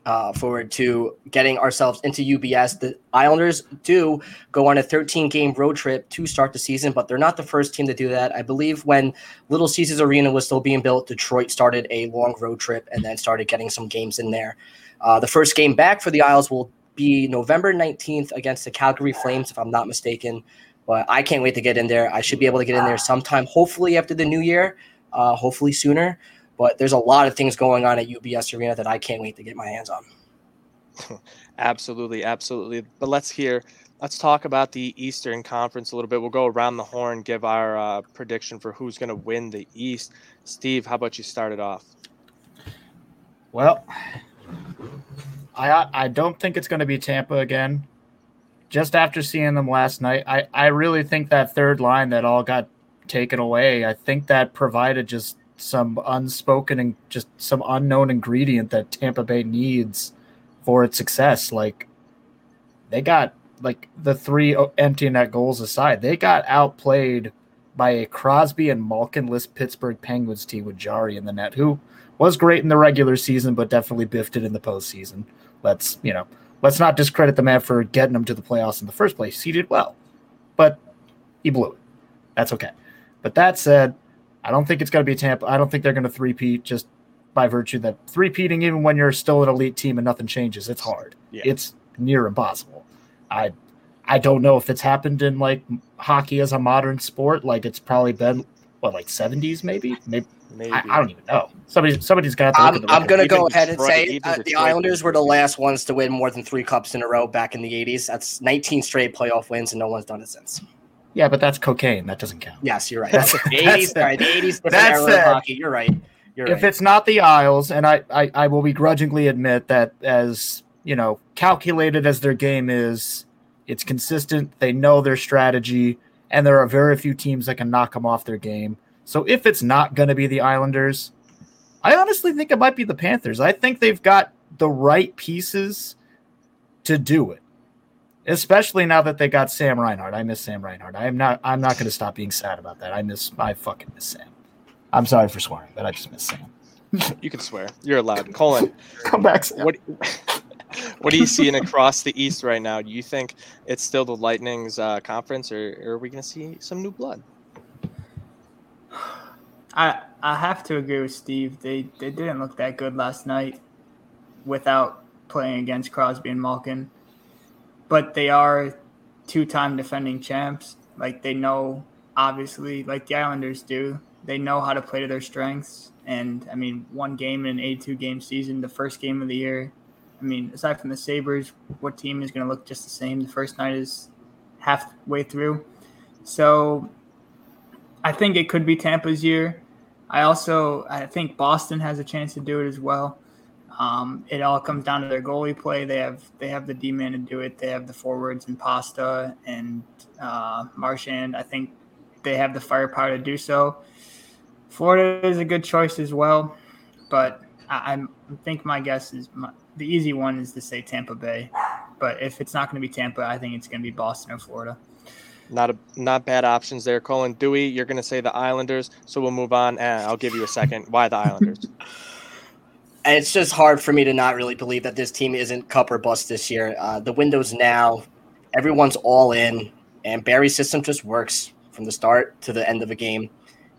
uh, forward to getting ourselves into UBS. The Islanders do go on a 13 game road trip to start the season, but they're not the first team to do that. I believe when Little Caesars Arena was still being built, Detroit started a long road trip and then started getting some games in there. Uh, the first game back for the Isles will be November 19th against the Calgary Flames, if I'm not mistaken. But I can't wait to get in there. I should be able to get in there sometime, hopefully after the new year, uh, hopefully sooner. But there's a lot of things going on at UBS Arena that I can't wait to get my hands on. absolutely, absolutely. But let's hear, let's talk about the Eastern Conference a little bit. We'll go around the horn, give our uh, prediction for who's going to win the East. Steve, how about you start it off? Well, I I don't think it's going to be Tampa again. Just after seeing them last night, I I really think that third line that all got taken away. I think that provided just some unspoken and just some unknown ingredient that Tampa Bay needs for its success. Like they got like the three empty net goals aside, they got outplayed by a Crosby and Malkinless Pittsburgh Penguins team with Jarry in the net, who was great in the regular season, but definitely biffed it in the postseason. Let's you know, let's not discredit the man for getting them to the playoffs in the first place. He did well, but he blew it. That's okay. But that said, I don't think it's going to be Tampa. I don't think they're going to three-peat just by virtue that three-peating, even when you're still an elite team and nothing changes, it's hard. Yeah. It's near impossible. I I don't know if it's happened in like hockey as a modern sport. Like it's probably been what like 70s maybe maybe. Maybe. I, I don't even know. Somebody, somebody's got. to I'm, I'm going to go ahead and say uh, the Islanders were the last ones to win more than three cups in a row back in the 80s. That's 19 straight playoff wins, and no one's done it since. Yeah, but that's cocaine. That doesn't count. Yes, you're right. That's, the 80s. The, right, the 80s. That's era hockey. You're right. You're if right. it's not the Isles, and I, I, I will begrudgingly admit that as you know, calculated as their game is, it's consistent. They know their strategy, and there are very few teams that can knock them off their game. So if it's not going to be the Islanders, I honestly think it might be the Panthers. I think they've got the right pieces to do it especially now that they got Sam Reinhart. I miss Sam Reinhart. I am not. I'm not going to stop being sad about that. I miss. I fucking miss Sam. I'm sorry for swearing, but I just miss Sam. you can swear. You're allowed. Colin, come back. Sam. What? What are you seeing across the East right now? Do you think it's still the Lightning's uh, conference, or, or are we going to see some new blood? I I have to agree with Steve. They they didn't look that good last night without playing against Crosby and Malkin but they are two-time defending champs. Like they know, obviously, like the Islanders do. They know how to play to their strengths. And I mean, one game in an 82 game season, the first game of the year. I mean, aside from the Sabres, what team is going to look just the same? The first night is halfway through. So I think it could be Tampa's year. I also I think Boston has a chance to do it as well. Um, it all comes down to their goalie play. They have they have the D man to do it. They have the forwards and Pasta and uh, Marchand. I think they have the firepower to do so. Florida is a good choice as well, but I, I think my guess is my, the easy one is to say Tampa Bay. But if it's not going to be Tampa, I think it's going to be Boston or Florida. Not a not bad options there, Colin Dewey. You're going to say the Islanders, so we'll move on. And I'll give you a second. Why the Islanders? it's just hard for me to not really believe that this team isn't cup or bust this year. Uh, the window's now, everyone's all in, and Barry's system just works from the start to the end of a game.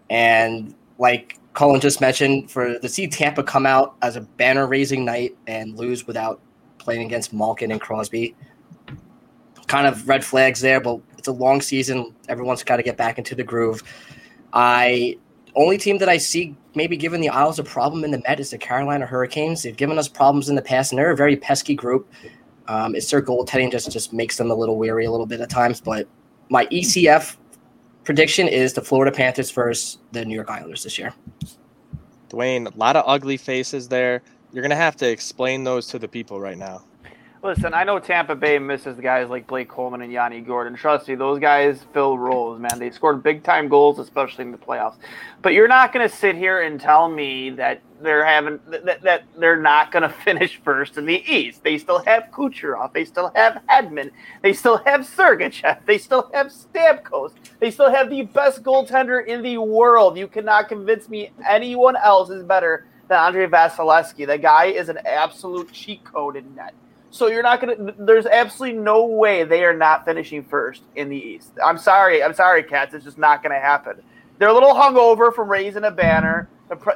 And like Colin just mentioned, for to see Tampa come out as a banner raising night and lose without playing against Malkin and Crosby, kind of red flags there. But it's a long season; everyone's got to get back into the groove. I only team that I see maybe giving the Isles a problem in the Met is the Carolina Hurricanes. They've given us problems in the past, and they're a very pesky group. Um, it's their goaltending just just makes them a little weary a little bit at times. But my ECF prediction is the Florida Panthers versus the New York Islanders this year. Dwayne, a lot of ugly faces there. You're gonna have to explain those to the people right now. Listen, I know Tampa Bay misses the guys like Blake Coleman and Yanni Gourde. Trust me, those guys fill roles, man. They scored big time goals, especially in the playoffs. But you're not going to sit here and tell me that they're having that, that they're not going to finish first in the East. They still have Kucherov. They still have Hedman. They still have Sergachev. They still have Stamkos. They still have the best goaltender in the world. You cannot convince me anyone else is better than Andrei Vasilevskiy. The guy is an absolute cheat code in net. So you're not gonna. There's absolutely no way they are not finishing first in the East. I'm sorry. I'm sorry, Cats. It's just not gonna happen. they're a little hungover from raising a banner.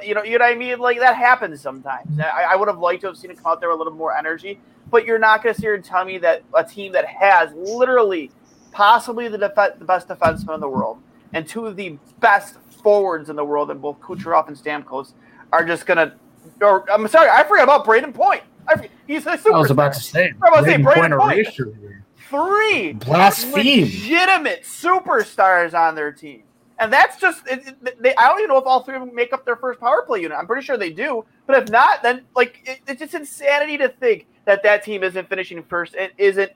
You know, you know what I mean? Like that happens sometimes. I, I would have liked to have seen it come out there with a little more energy, but you're not to sit here and tell me that a team that has literally, possibly the, def- the best defenseman in the world and two of the best forwards in the world, and both Kucherov and Stamkos, are just to. Or I'm sorry, I forgot about Brayden Point. I, he's a super. I was about to say. I was about to say Brayden Brayden Point Point. Three Blaspheme. legitimate superstars on their team. And that's just it, it- they, I don't even know if all three of them make up their first power play unit. I'm pretty sure they do, but if not, then like it, it's just insanity to think that that team isn't finishing first. and isn't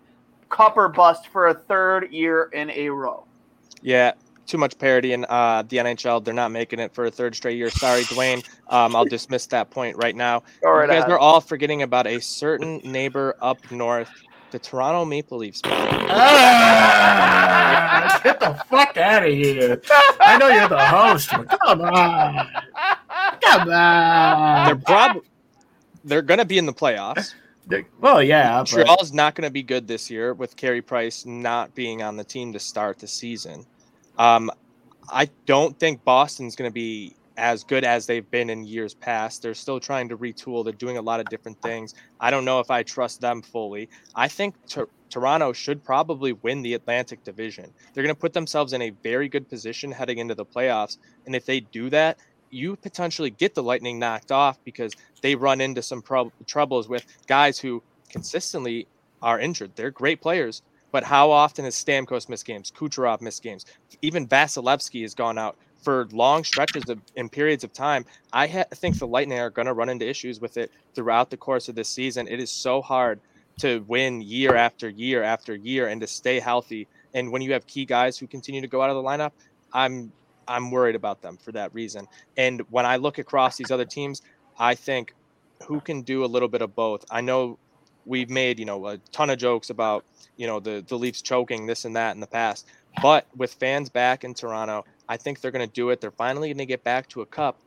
cup or bust for a third year in a row. Yeah, too much parity in uh, the NHL. They're not making it for a third straight year. Sorry, Dwayne. Um, I'll dismiss that point right now. Go right you guys ahead. are all forgetting about a certain neighbor up north, the Toronto Maple Leafs. Ah, get the fuck out of here! I know you're the host, but come on, come on. They're probably they're going to be in the playoffs. Well, yeah, but Montreal's not going to be good this year with Carey Price not being on the team to start the season. Um, I don't think Boston's going to be as good as they've been in years past. They're still trying to retool. They're doing a lot of different things. I don't know if I trust them fully. I think Tor- Toronto should probably win the Atlantic Division. They're going to put themselves in a very good position heading into the playoffs. And if they do that, you potentially get the Lightning knocked off because they run into some prob- troubles with guys who consistently are injured. They're great players, but how often has Stamkos missed games? Kucherov missed games. Even Vasilevskiy has gone out for long stretches of in periods of time. I ha- think the Lightning are going to run into issues with it throughout the course of this season. It is so hard to win year after year after year and to stay healthy. And when you have key guys who continue to go out of the lineup, I'm I'm worried about them for that reason. And when I look across these other teams, I think who can do a little bit of both. I know we've made, you know, a ton of jokes about, you know, the the Leafs choking this and that in the past. But with fans back in Toronto, I think they're going to do it. They're finally going to get back to a cup.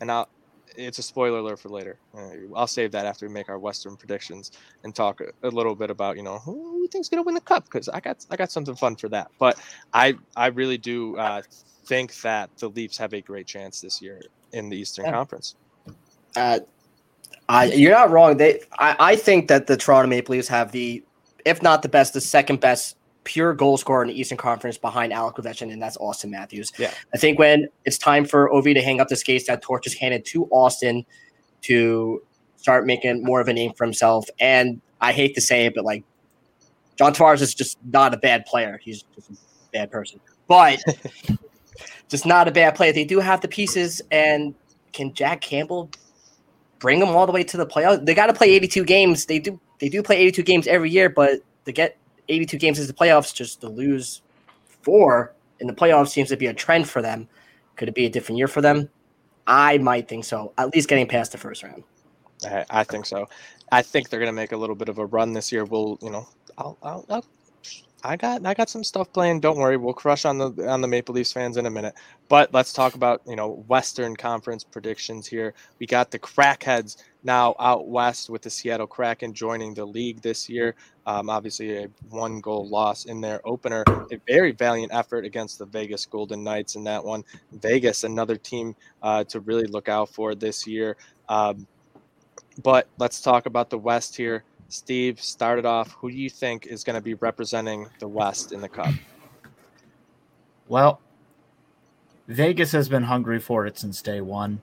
And I'll it's a spoiler alert for later. Uh, I'll save that after we make our Western predictions and talk a, a little bit about you know who think's gonna win the cup because I got I got something fun for that. But I I really do uh, think that the Leafs have a great chance this year in the Eastern Yeah. Conference. Uh, I, you're not wrong. They, I, I think that the Toronto Maple Leafs have the, if not the best, the second best pure goal scorer in the Eastern Conference behind Alec Ovechkin, and that's Auston Matthews. Yeah. I think when it's time for Ovi to hang up the skates, that torch is handed to Austin to start making more of a name for himself. And I hate to say it, but like John Tavares is just not a bad player. He's just a bad person, but just not a bad player. They do have the pieces, and can Jack Campbell bring them all the way to the playoffs? They got to play 82 games. They do. They do play 82 games every year, but to get 82 games into the playoffs, just to lose four in the playoffs seems to be a trend for them. Could it be a different year for them? I might think so. At least getting past the first round. I, I think so. I think they're gonna make a little bit of a run this year. We'll, you know, I'll, I'll, I'll I got, I got some stuff playing. Don't worry, we'll crush on the on the Maple Leafs fans in a minute. But let's talk about, you know, Western Conference predictions here. We got the Crackheads now out west with the Seattle Kraken joining the league this year. Um, obviously, a one goal loss in their opener. A very valiant effort against the Vegas Golden Knights in that one. Vegas, another team uh, to really look out for this year. Um, but let's talk about the West here. Steve started off. Who do you think is going to be representing the West in the Cup? Well, Vegas has been hungry for it since day one,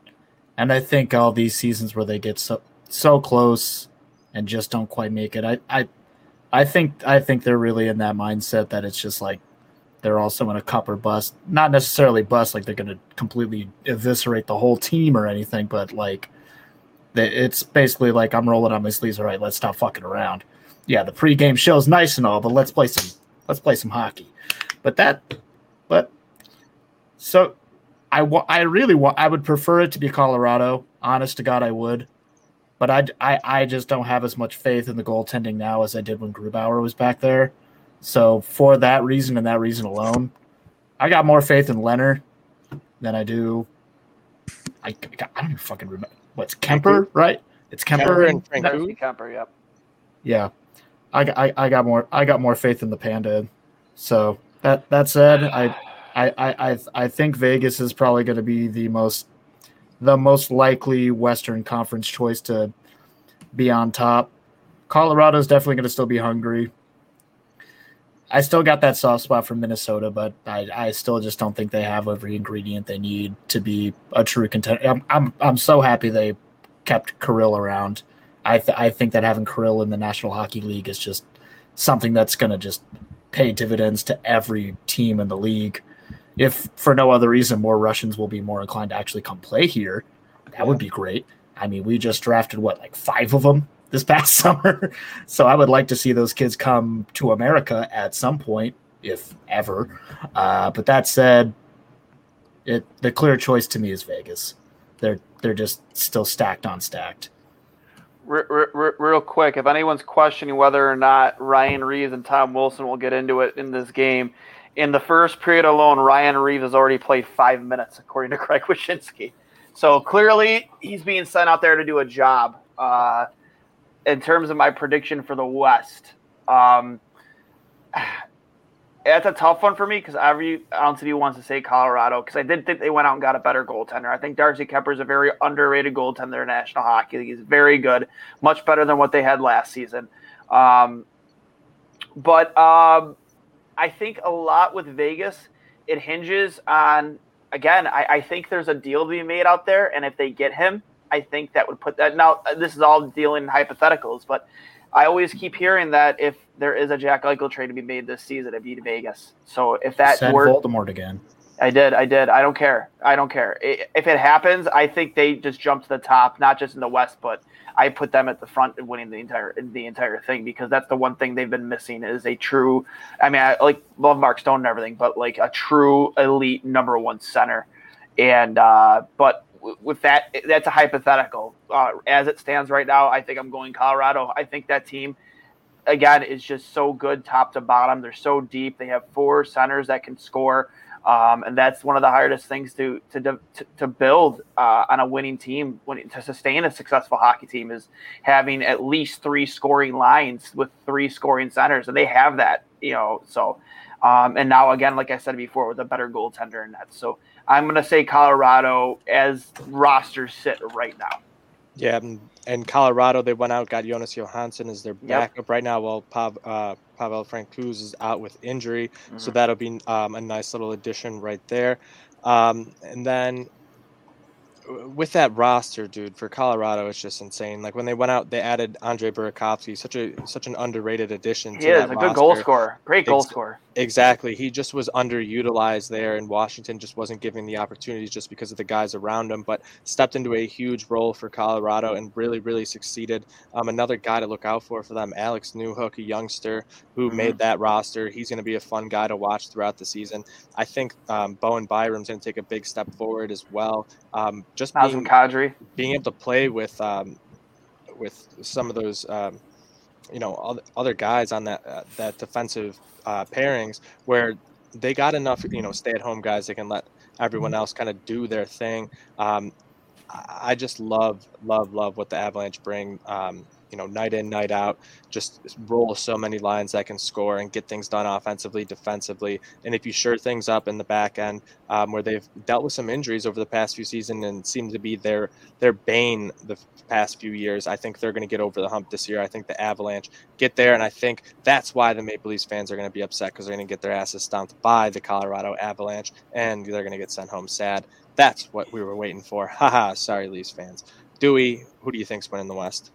and I think all these seasons where they get so so close and just don't quite make it, I I I think I think they're really in that mindset that it's just like they're also in a cup or bust. Not necessarily bust, like they're going to completely eviscerate the whole team or anything, but like it's basically like I'm rolling on my sleeves. All right, let's stop fucking around. Yeah, the pregame show's nice and all, but let's play some let's play some hockey. But that, but so I wa- I really want I would prefer it to be Colorado. Honest to God, I would. But I, I, I just don't have as much faith in the goaltending now as I did when Grubauer was back there. So for that reason and that reason alone, I got more faith in Leonard than I do. I, I don't even fucking remember. What's Kuemper, right? It's Kuemper, Kuemper and and Kuemper, yep. yeah, I, got- I, I got more I got more faith in the Panda. So that that said, I I I I, I think Vegas is probably going to be the most the most likely Western Conference choice to be on top. Colorado's definitely going to still be hungry. I still got that soft spot for Minnesota, but I, I still just don't think they have every ingredient they need to be a true contender. I'm, I'm, I'm so happy they kept Kirill around. I, th- I think that having Kirill in the National Hockey League is just something that's going to just pay dividends to every team in the league. If for no other reason, more Russians will be more inclined to actually come play here. That would be great. I mean, we just drafted what, like five of them this past summer. so I would like to see those kids come to America at some point, if ever. Uh, but that said, it the clear choice to me is Vegas. They're they're just still stacked on stacked. Real, quick, if anyone's questioning whether or not Ryan Reaves and Tom Wilson will get into it in this game, in the first period alone, Ryan Reaves has already played five minutes, according to Craig Wyshynski. So clearly, he's being sent out there to do a job. Uh, in terms of my prediction for the West, um, that's a tough one for me because every ounce of you wants to say Colorado because I did think they went out and got a better goaltender. I think Darcy Kuemper is a very underrated goaltender in National Hockey League. He's very good, much better than what they had last season. Um, but um, I think a lot with Vegas, it hinges on again. I, I think there's a deal to be made out there, and if they get him, I think that would put that. Now, this is all dealing in hypotheticals, but I always keep hearing that if there is a Jack Eichel trade to be made this season, it'd be to Vegas. So if that Send were Voldemort again. I did, I did. I don't care. I don't care. If it happens, I think they just jump to the top, not just in the West, but I put them at the front and winning the entire the entire thing because that's the one thing they've been missing is a true. I mean, I like love Mark Stone and everything, but like a true elite number one center. And uh, but with that, that's a hypothetical. Uh, as it stands right now, I think I'm going Colorado. I think that team, again, is just so good top to bottom. They're so deep. They have four centers that can score. Um, and that's one of the hardest things to to to, to build uh, on a winning team, when, to sustain a successful hockey team, is having at least three scoring lines with three scoring centers, and they have that, you know. So, um, and now again, like I said before, with a better goaltender in that. So I'm going to say Colorado as rosters sit right now. Yeah, and Colorado, they went out, got Jonas Johansson as their backup yep. right now, while Pav, uh, Pavel Francouz is out with injury. Mm-hmm. So that'll be um, a nice little addition right there. Um, and then with that roster, dude, for Colorado, it's just insane. Like when they went out, they added Andre Burakovsky, such a such an underrated addition. He is a roster. good goal scorer, great goal Ex- scorer. Exactly, he just was underutilized there, and Washington just wasn't giving the opportunities just because of the guys around him. But stepped into a huge role for Colorado and really, really succeeded. Um, another guy to look out for for them, Alex Newhook, a youngster who mm-hmm. made that roster. He's going to be a fun guy to watch throughout the season. I think um, Bowen Byram's going to take a big step forward as well. Um, just being, Kadri. being able to play with um, with some of those um, you know other guys on that uh, that defensive uh, pairings where they got enough you know stay at home guys they can let everyone else kind of do their thing. Um, I just love love love what the Avalanche bring. Um, you know, night in, night out, just roll so many lines that can score and get things done offensively, defensively. And if you sure things up in the back end, um, where they've dealt with some injuries over the past few seasons and seem to be their their bane the past few years, I think they're going to get over the hump this year. I think the Avalanche get there, and I think that's why the Maple Leafs fans are going to be upset because they're going to get their asses stomped by the Colorado Avalanche, and they're going to get sent home sad. That's what we were waiting for. Haha, sorry, Leafs fans. Dewey, who do you think's winning the West?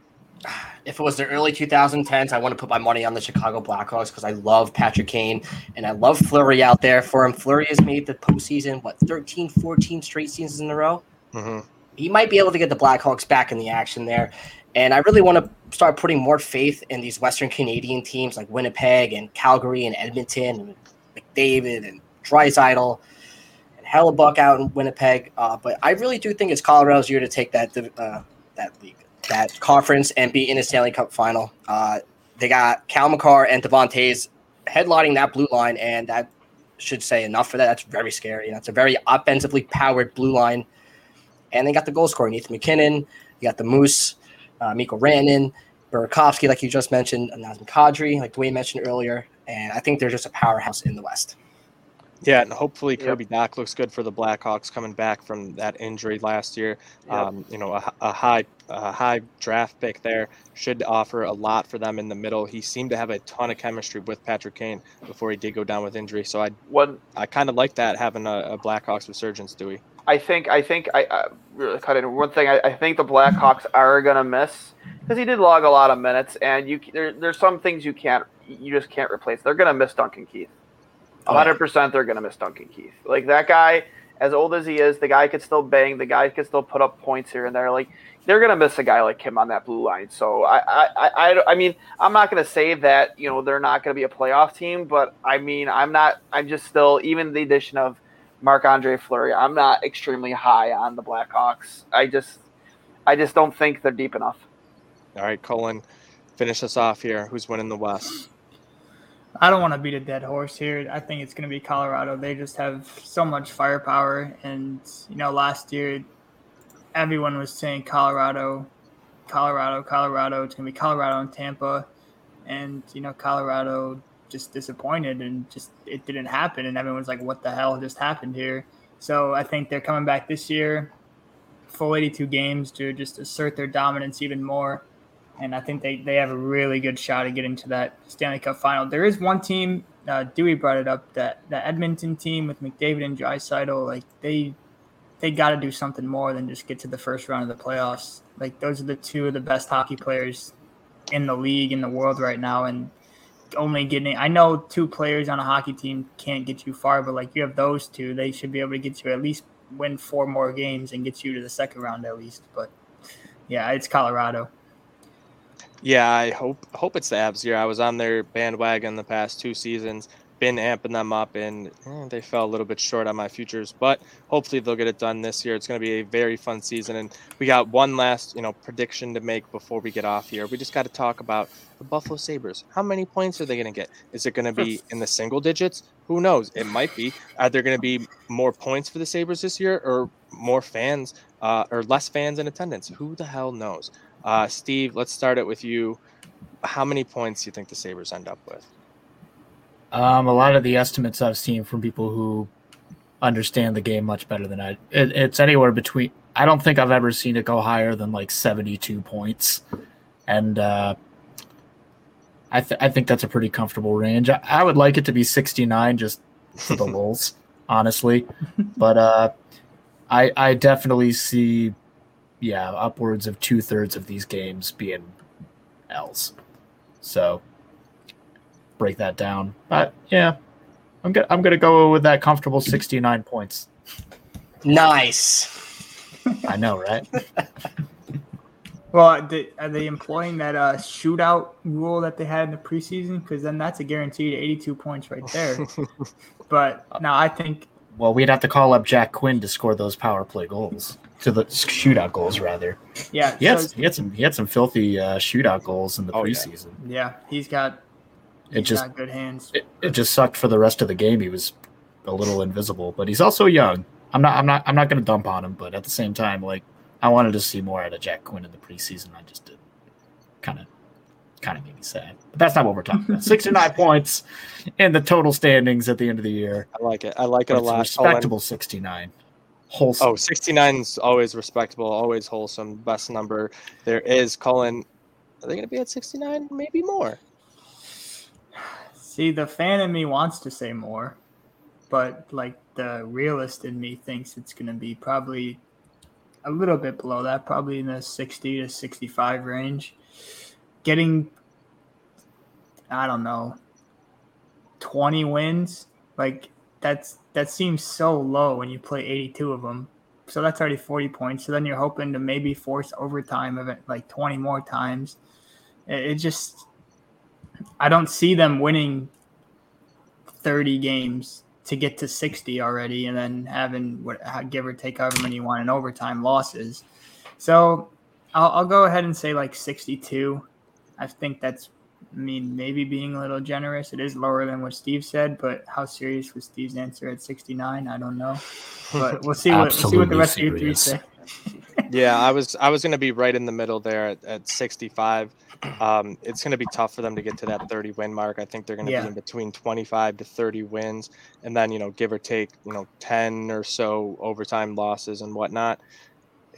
If it was the early 2010s, I want to put my money on the Chicago Blackhawks because I love Patrick Kane and I love Fleury out there for him. Fleury has made the postseason, what, 13, 14 straight seasons in a row? Mm-hmm. He might be able to get the Blackhawks back in the action there. And I really want to start putting more faith in these Western Canadian teams like Winnipeg and Calgary and Edmonton and McDavid and Draisaitl and Hellebuyck out in Winnipeg. Uh, but I really do think it's Colorado's year to take that uh, that league that conference and be in a Stanley Cup final. Uh, they got Cal Makar and Devon Toews headlining that blue line, and that should say enough for that. That's very scary. That's a very offensively powered blue line. And they got the goal scoring, Nathan MacKinnon, You got the Moose, uh, Mikko Rantanen, Burakovsky, like you just mentioned, and Nazem Kadri, like Dwayne mentioned earlier. And I think they're just a powerhouse in the West. Yeah, and hopefully Kirby Dach looks good for the Blackhawks coming back from that injury last year. Yep. Um, you know, a, a high a high draft pick there should offer a lot for them in the middle. He seemed to have a ton of chemistry with Patrick Kane before he did go down with injury. So I One I kind of like that having a, a Blackhawks resurgence, Dewey. I think I think I, I really cut in one thing. I, I think the Blackhawks are gonna miss because he did log a lot of minutes, and you there, there's some things you can't you just can't replace. They're gonna miss Duncan Keith. Oh, hundred percent, they're gonna miss Duncan Keith. Like that guy, as old as he is, the guy could still bang. The guy could still put up points here and there. Like they're gonna miss a guy like him on that blue line. So I I I, I, I mean I'm not gonna say that you know they're not gonna be a playoff team, but I mean I'm not. I'm just still even the addition of Marc Andre Fleury. I'm not extremely high on the Blackhawks. I just I just don't think they're deep enough. All right, Colin, finish us off here. Who's winning the West? I don't want to beat a dead horse here. I think it's going to be Colorado. They just have so much firepower. And, you know, last year, everyone was saying Colorado, Colorado, Colorado. It's going to be Colorado and Tampa. And, you know, Colorado just disappointed and just it didn't happen. And everyone's like, what the hell just happened here? So I think they're coming back this year, full 82 games to just assert their dominance even more and I think they, they have a really good shot at getting to that Stanley Cup final. There is one team, uh, Dewey brought it up, that the Edmonton team with McDavid and Draisaitl, like they they got to do something more than just get to the first round of the playoffs. Like those are the two of the best hockey players in the league in the world right now, and only getting. I know two players on a hockey team can't get you far, but like you have those two, they should be able to get you at least win four more games and get you to the second round at least. But yeah, it's Colorado. Yeah, I hope hope it's the Abs here. I was on their bandwagon the past two seasons, been amping them up, and eh, they fell a little bit short on my futures. But hopefully they'll get it done this year. It's going to be a very fun season, and we got one last you know prediction to make before we get off here. We just got to talk about the Buffalo Sabres. How many points are they going to get? Is it going to be in the single digits? Who knows? It might be. Are there going to be more points for the Sabres this year, or more fans, uh, or less fans in attendance? Who the hell knows? Uh, Steve, let's start it with you. How many points do you think the Sabres end up with? Um, a lot of the estimates I've seen from people who understand the game much better than I. It, it's anywhere between. I don't think I've ever seen it go higher than like seventy-two points, and uh, I th- I think that's a pretty comfortable range. I, I would like it to be sixty-nine just for the lulls, honestly, but uh, I I definitely see yeah, upwards of two thirds of these games being L's. So break that down. But yeah, I'm gonna I'm gonna go with that comfortable 69 points. Nice. I know, right? Well, are they, are they employing that uh, shootout rule that they had in the preseason? Because then that's a guaranteed 82 points right there. but now I think. Well, we'd have to call up Jack Quinn to score those power play goals to the shootout goals rather. Yeah, he had, so- he had some he had some filthy uh, shootout goals in the Oh, preseason. Yeah, he's got. It just got good hands. it, it just sucked for the rest of the game. He was a little invisible, but he's also young. I'm not I'm not I'm not going to dump on him, but at the same time, like I wanted to see more out of Jack Quinn in the preseason. I just did kind of kind of made me sad. But that's not what we're talking about. 69 points in the total standings at the end of the year. I like it. I like it But a lot. respectable 69. Wholesome. Oh, 69 is always respectable, always wholesome. Best number there is. Colin, are they going to be at 69? Maybe more. See, the fan in me wants to say more, but like the realist in me thinks it's going to be probably a little bit below that, probably in the 60 to 65 range. Getting, I don't know, 20 wins, like that's that seems so low when you play 82 of them. So that's already 40 points. So then you're hoping to maybe force overtime of it like 20 more times. It, just I don't see them winning 30 games to get to 60 already and then having what give or take however many you want in overtime losses. So I'll, I'll go ahead and say like 62. I think that's, I mean, maybe being a little generous. It is lower than what Steve said, but how serious was Steve's answer at 69? I don't know. But we'll see what, we'll see what the Absolutely rest of you three say. Yeah, I was I was going to be right in the middle there at, at 65. Um, it's going to be tough for them to get to that 30 win mark. I think they're going to Yeah. be in between 25 to 30 wins, and then you know give or take you know 10 or so overtime losses and whatnot.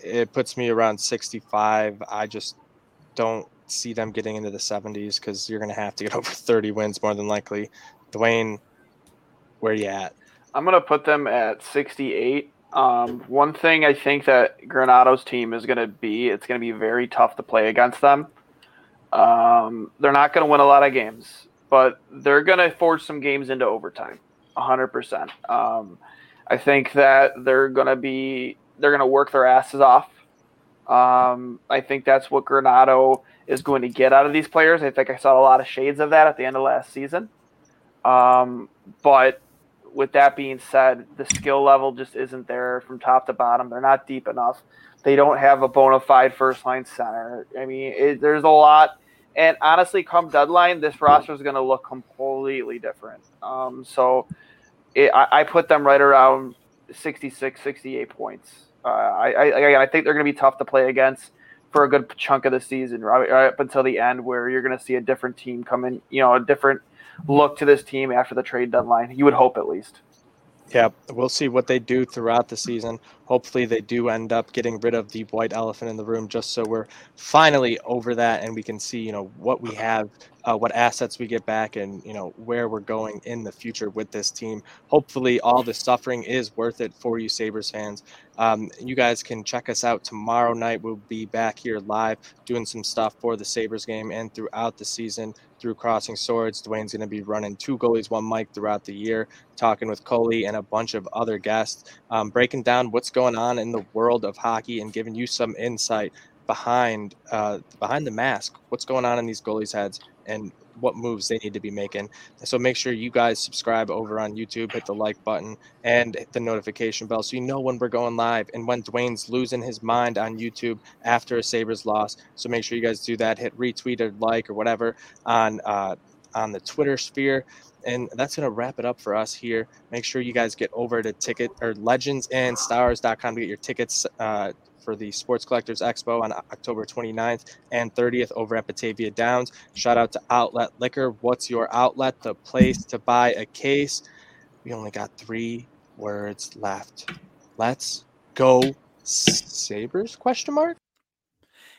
It puts me around 65. I just don't see them getting into the 70s because you're going to have to get over 30 wins more than likely. Dwayne, where you at? I'm gonna put them at 68. Um, one thing I think that Granato's team is gonna be, it's gonna be very tough to play against them. Um, they're not gonna win a lot of games, but they're gonna force some games into overtime, 100. percent um, I think that they're gonna be, they're gonna work their asses off. Um, I think that's what Granato is going to get out of these players. I think I saw a lot of shades of that at the end of last season. Um, but with that being said, the skill level just isn't there from top to bottom. They're not deep enough. They don't have a bona fide first line center. I mean, it, there's a lot. And honestly, come deadline, this roster is going to look completely different. Um, so it, I, I put them right around 66, 68 points. Uh, I, I, again, I think they're going to be tough to play against for a good chunk of the season, right, right up until the end, where you're going to see a different team come in, you know, a different look to this team after the trade deadline. You would hope at least. Yeah, we'll see what they do throughout the season. Hopefully, they do end up getting rid of the white elephant in the room, just so we're finally over that and we can see, you know, what we have, uh, what assets we get back, and you know where we're going in the future with this team. Hopefully, all the suffering is worth it for you, Sabres fans. Um, you guys can check us out tomorrow night. We'll be back here live doing some stuff for the Sabres game and throughout the season through Crossing Swords. Dwayne's going to be running two goalies, one mic throughout the year, talking with Coley and a bunch of other guests, um, breaking down what's going on in the world of hockey and giving you some insight behind uh, behind the mask. What's going on in these goalies' heads and what moves they need to be making. So make sure you guys subscribe over on YouTube, hit the like button, and hit the notification bell so you know when we're going live and when Dwayne's losing his mind on YouTube after a Sabres loss. So make sure you guys do that. Hit retweet or like or whatever on uh, on the Twitter sphere. And that's going to wrap it up for us here. Make sure you guys get over to ticket or legendsandstars.com to get your tickets uh, for the Sports Collectors Expo on October 29th and 30th over at Batavia Downs. Shout out to Outlet Liquor. What's your outlet? The place to buy a case. We only got three words left. Let's go Sabres? Question mark.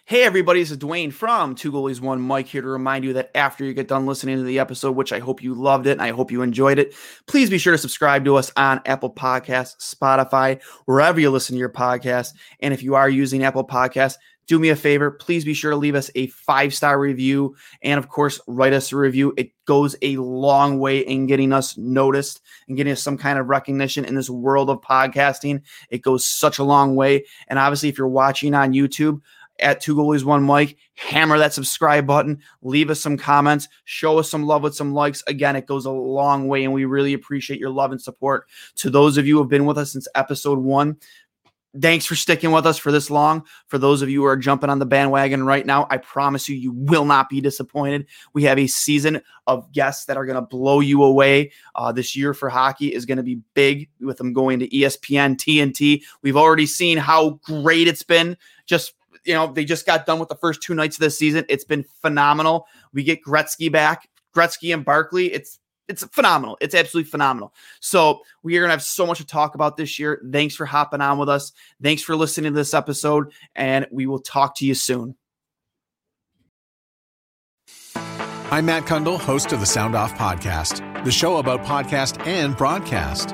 Hey everybody, this is Dwayne from Two Goalies One Mic here to remind you that after you get done listening to the episode, which I hope you loved it and I hope you enjoyed it, please be sure to subscribe to us on Apple Podcasts, Spotify, wherever you listen to your podcast. And if you are using Apple Podcasts, do me a favor, please be sure to leave us a five star review and, of course, write us a review. It goes a long way in getting us noticed and getting us some kind of recognition in this world of podcasting. It goes such a long way. And obviously, if you're watching on YouTube, at Two Goalies One Mic. Hammer that subscribe button. Leave us some comments. Show us some love with some likes. Again, it goes a long way, and we really appreciate your love and support. To those of you who have been with us since episode one, thanks for sticking with us for this long. For those of you who are jumping on the bandwagon right now, I promise you, you will not be disappointed. We have a season of guests that are going to blow you away. Uh, this year for hockey is going to be big with them going to ESPN, TNT. We've already seen how great it's been. Just you know, they just got done with the first two nights of the season. It's been phenomenal. We get Gretzky back, Gretzky and Barkley. It's it's phenomenal. It's absolutely phenomenal. So we are gonna have so much to talk about this year. Thanks for hopping on with us. Thanks for listening to this episode, and we will talk to you soon. I'm Matt Cundill, host of the Sound Off Podcast, the show about podcast and broadcast.